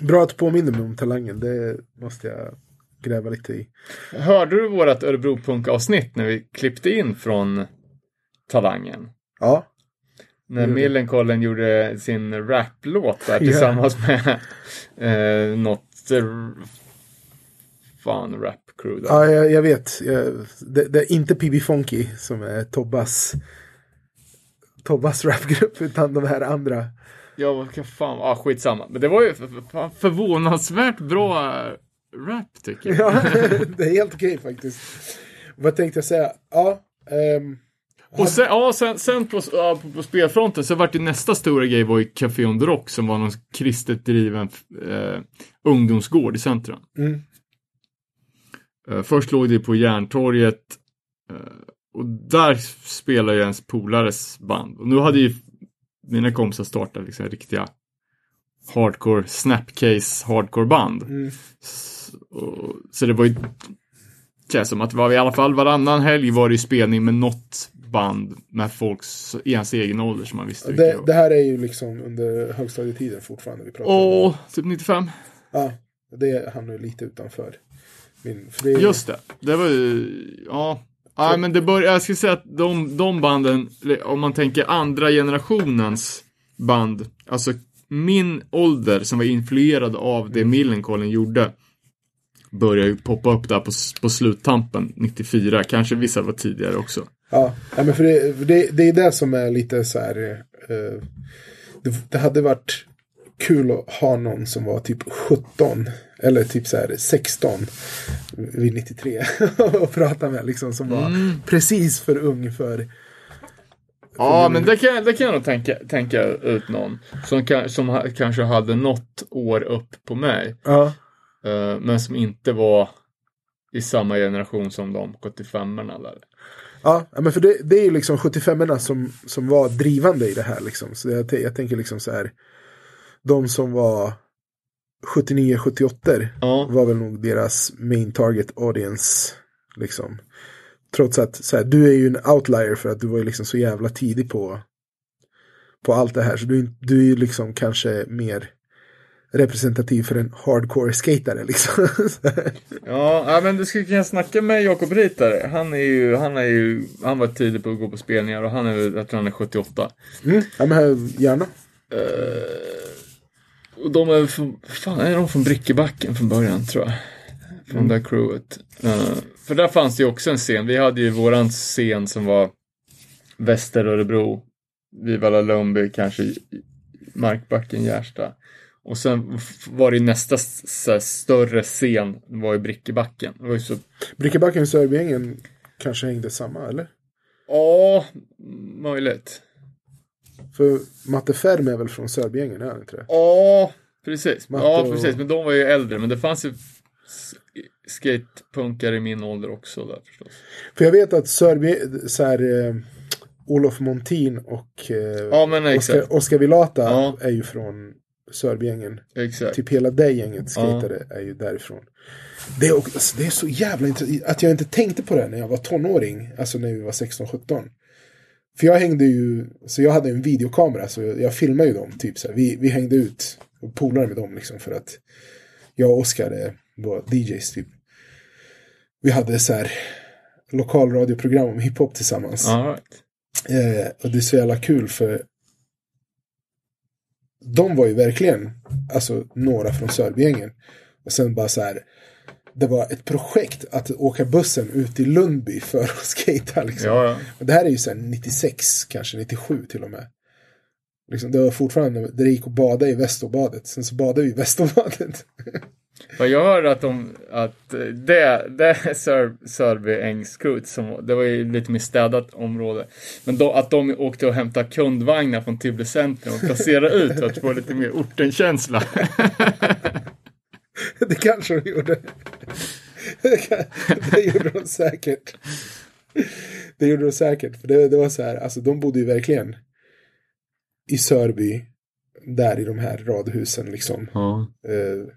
Bra att du påminner mig om talangen. Det måste jag gräva lite i. Hörde du vårat Örebro Punk-avsnitt när vi klippte in från Talangen? Ja. När. Millencolin gjorde sin raplåt där tillsammans med eh, något fan rap crew där. Ja, jag, jag vet. Jag, det, det är inte PB Funky som är Tobbas Tobbas rapgrupp, utan de här andra. Ja, vad fan, ah, skitsamma. Men det var ju fan förvånansvärt bra eh, rap tycker jag. Ja, det är helt okej faktiskt. Vad tänkte jag säga? Ja, ehm, Och sen, ja, sen, sen på, ja, på, på spelfronten så vart det nästa stora grej var ju Café on the Rock som var någon kristet driven eh, ungdomsgård i centrum. Mm. Eh, först låg det på Järntorget eh, och där spelade ju ens polares band. Och nu hade ju mina kompisar startat liksom riktiga hardcore snapcase hardcore band. Mm. S- och, så det var ju känns som att det var i alla fall varannan helg var det ju spelning med något band med folks i ens egen ålder som man visste Det, det här är ju liksom under högstadietiden fortfarande vi pratar om. Åh, typ 95. Ja, det hamnar ju lite utanför. Min, det Just det, det var ju, ja. Ja, men det började, jag skulle säga att de, de banden, om man tänker andra generationens band, alltså min ålder som var influerad av det Millencolin gjorde, började ju poppa upp där på, på sluttampen, 94, kanske vissa var tidigare också. Ja, ja men för det, det, det är det som är lite så här. Eh, det, det hade varit kul att ha någon som var typ 17 eller typ så här 16 vid 93 och prata med liksom som var precis för ung för Ja, men det kan, det kan jag nog tänka, tänka ut någon. Som, kan, som ha, kanske hade något år upp på mig. ja, eh, men som inte var i samma generation som de 75orna där. ja, ja, men för det, det är ju liksom 75orna som, som var drivande i det här liksom. Så jag, jag tänker liksom så här. De som var 79, 78 Ja. var väl nog deras main target audience. Liksom. Trots att så här, du är ju en outlier för att du var ju liksom så jävla tidig på, på allt det här. Så du, du är ju liksom kanske mer representativ för en hardcore skatare liksom. Ja, men du skulle kunna snacka med Jakob Ritare. Han är ju, han är ju, han var tidig på att gå på spelningar och han är, jag tror han är 78. mm. Ja men gärna. Och de är från, fan är de från Brickebacken från början tror jag. Från det här crewet. Eh, för där fanns det ju också en scen. Vi hade ju våran scen som var Väster Örebro, Vivalla Lundby, kanske Markbacken, Gärsta. Och sen var det ju nästa här, större scen, var i Brickebacken. Det var ju så Brickebacken och Sörbyängen kanske hängde samma eller? Ja, möjligt. För Matte Ferm är väl från Sörbyängen, är han inte det? Ja, precis. Matte Ja, och- precis. Men de var ju äldre. Men det fanns ju skatepunkare i min ålder också där förstås. För jag vet att Sörby, så här, eh, Olof Montin och eh, Ja, men exakt. Oscar, Oscar Villata Ja. är ju från Sörbyängen. Exakt. Typ hela det gänget skatare är ju därifrån. Det är, också, alltså, det är så jävla intressant att jag inte tänkte på det när jag var tonåring. Alltså när vi var 16-17. För jag hängde ju, så jag hade en videokamera så jag, jag filmade ju dem. Typ så här. Vi, vi hängde ut och polare med dem liksom för att jag och Oskar eh, var DJs typ. Vi hade så här lokalradioprogram om hiphop tillsammans. Right. Eh, och det är så jävla kul för de var ju verkligen alltså några från Sörbyängen. Och sen bara så här. Det var ett projekt att åka bussen ut till Lundby för att skata liksom. Ja, ja. Och det här är ju sen 96, kanske 97 till och med. Liksom, det var fortfarande, det gick att bada i Västerbadet. Sen så badade vi i Västerbadet. Vad jag hörde att de, att det, det Sör, Sörby Ängskut som, det var ju lite mer städat område. Men då, att de åkte och hämtade kundvagnar från Tibble centrum och placerade ut för att få lite mer ortenkänsla. det kanske de gjorde. Det, gjorde de säkert. Det gjorde de säkert. För det, det var så här, alltså de bodde ju verkligen i Sörby. Där i de här radhusen liksom. Ja. Eh,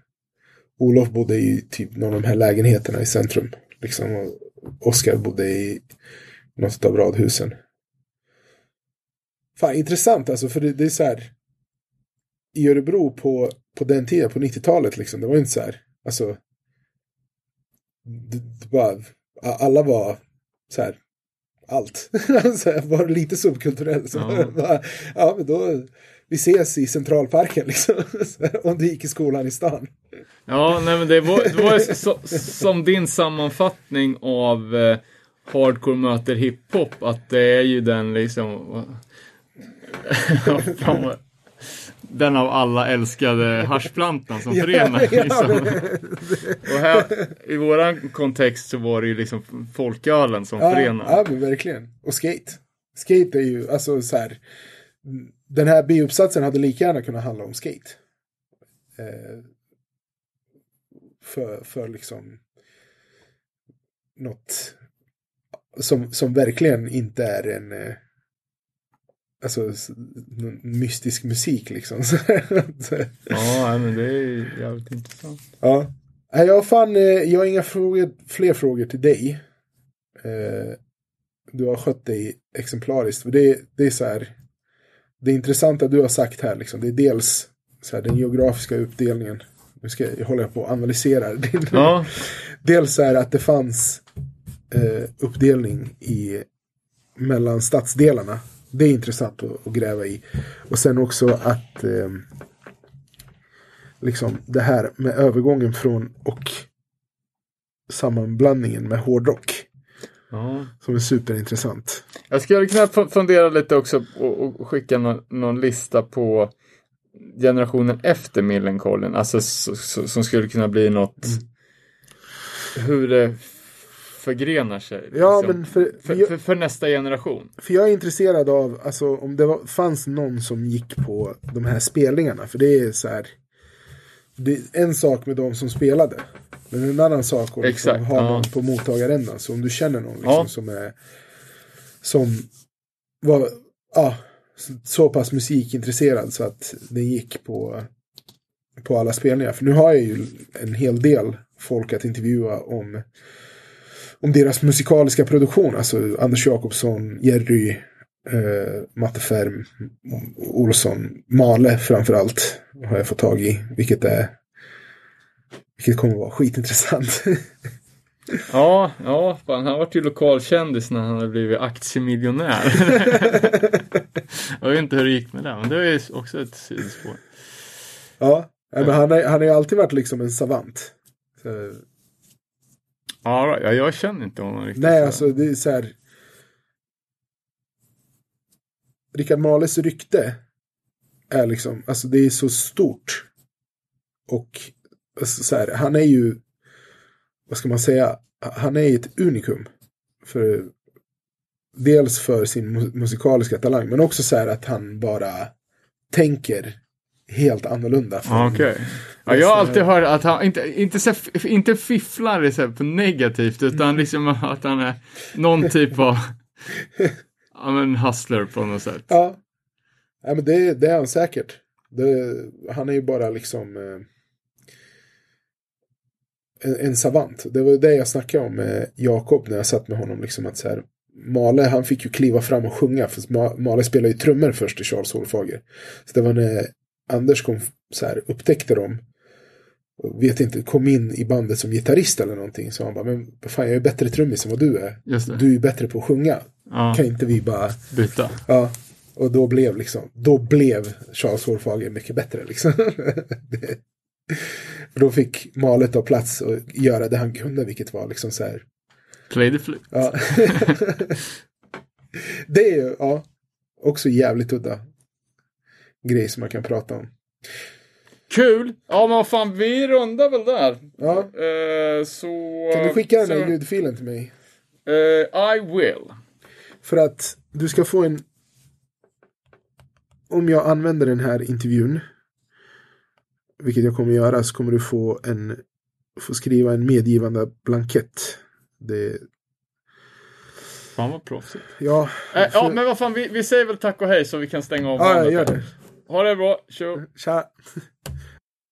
Olof bodde i typ någon av de här lägenheterna i centrum. Liksom, och Oskar bodde i något av radhusen. Fan, intressant alltså, för det, det är så här. I Örebro på, på den tiden, på 90-talet, liksom, det var inte så här. Alltså. Det, det bara, alla var så här. Allt. alltså, var lite subkulturell. Så Ja. bara, ja, men då. Vi ses i Centralparken liksom. Om du gick i skolan i stan. Ja, nej men det var, det var så, som din sammanfattning av eh, hardcore möter hiphop, att det är ju den liksom... fan den av alla älskade haschplantan som förenar. liksom. Och här, i våran kontext så var det ju liksom folkölen som Ja, förenar. ja, men verkligen. Och skate. Skate är ju, alltså så här. Den här biuppsatsen hade lika gärna kunnat handla om skate. Eh, för, för liksom något som, som verkligen inte är en eh, alltså mystisk musik liksom. Ja, men det är jävligt intressant. ja. Jag, fan, eh, jag har inga frågor, fler frågor till dig. Eh, du har skött dig exemplariskt. Det, det är så här. Det intressanta du har sagt här, liksom, det är dels så här, den geografiska uppdelningen. Nu ska jag, jag håller på att analysera. Ja, Dels är att det fanns eh, uppdelning i mellan stadsdelarna. Det är intressant att, att gräva i. Och sen också att eh, liksom det här med övergången från och sammanblandningen med hårdrock. ja. Som är superintressant. Jag skulle kunna fu- fundera lite också och, och skicka någon, någon lista på generationen efter Millencolin. Alltså så, så, som skulle kunna bli något. Hur det förgrenar sig. Ja, liksom. men för, för, jag, för, för nästa generation. för jag är intresserad av alltså, om det var, fanns någon som gick på de här spelningarna. För det är så här. Det är en sak med de som spelade. Men en annan sak att liksom Exakt, ha ja. någon på mottagarändan. Så om du känner någon liksom, Ja. som är som var ja, så- pass musikintresserad så att den gick på, på alla spelningar. För nu har jag ju en hel del folk att intervjua om, om deras musikaliska produktion. Alltså Anders Jakobsson, Jerry, eh, Matte Färm, Olsson, Male framförallt har jag fått tag i. Vilket är vilket kommer att vara skitintressant. Ja, ja, fan, han vart ju lokalkändis när han hade blivit aktiemiljonär. jag vet inte hur det gick med det, men det är ju också ett sidospår. ja, men han, är, han har ju alltid varit liksom en savant. Så, Ja, ja, jag känner inte honom riktigt. nej, så. alltså det är så här. Rickard Males rykte är liksom, alltså det är så stort. Och alltså, så här, han är ju, vad ska man säga, han är ett unikum. För, dels för sin mu- musikaliska talang, men också så här att han bara tänker helt annorlunda. från- Ja, Okej. Ja, jag har alltid hört att han inte, inte, så, inte fifflar i så negativt, utan Mm. liksom att han är någon typ av ja, men hustler på något sätt. Ja, ja men det, det är han säkert. Det, han är ju bara liksom eh, en, en savant. Det var det jag snackade om med Jakob när jag satt med honom. Liksom att så här, Male, han fick ju kliva fram och sjunga. För Ma- Male spelade ju trummor först i Charles Hålfager. Så det var när Anders kom, så här, upptäckte dem. Vet inte, kom in i bandet som gitarrist eller någonting. Så han bara, men fan jag är bättre trummis än vad du är. Du är bättre på att sjunga. Ja, Kan inte vi bara byta. Ja, och då blev liksom, då blev Charles Hårfager mycket bättre liksom. Det- För då fick Malet ta plats och göra det han kunde, vilket var liksom så här. Play the flute. Ja. det är ju, ja, också jävligt udda grej som man kan prata om. Kul! Ja, men vad fan, vi rundar väl där. Ja, Eh, så... kan du skicka den här ljudfilen till mig? eh, I will. För att du ska få en... Om jag använder den här intervjun, vilket jag kommer göra, så kommer du få en få skriva en medgivande blankett. Det, Fan vad proffsigt. ja, Eh, ja, men vad fan, vi, vi säger väl tack och hej så vi kan stänga av ja, gör här. det. Ha det bra, tjo! Tja!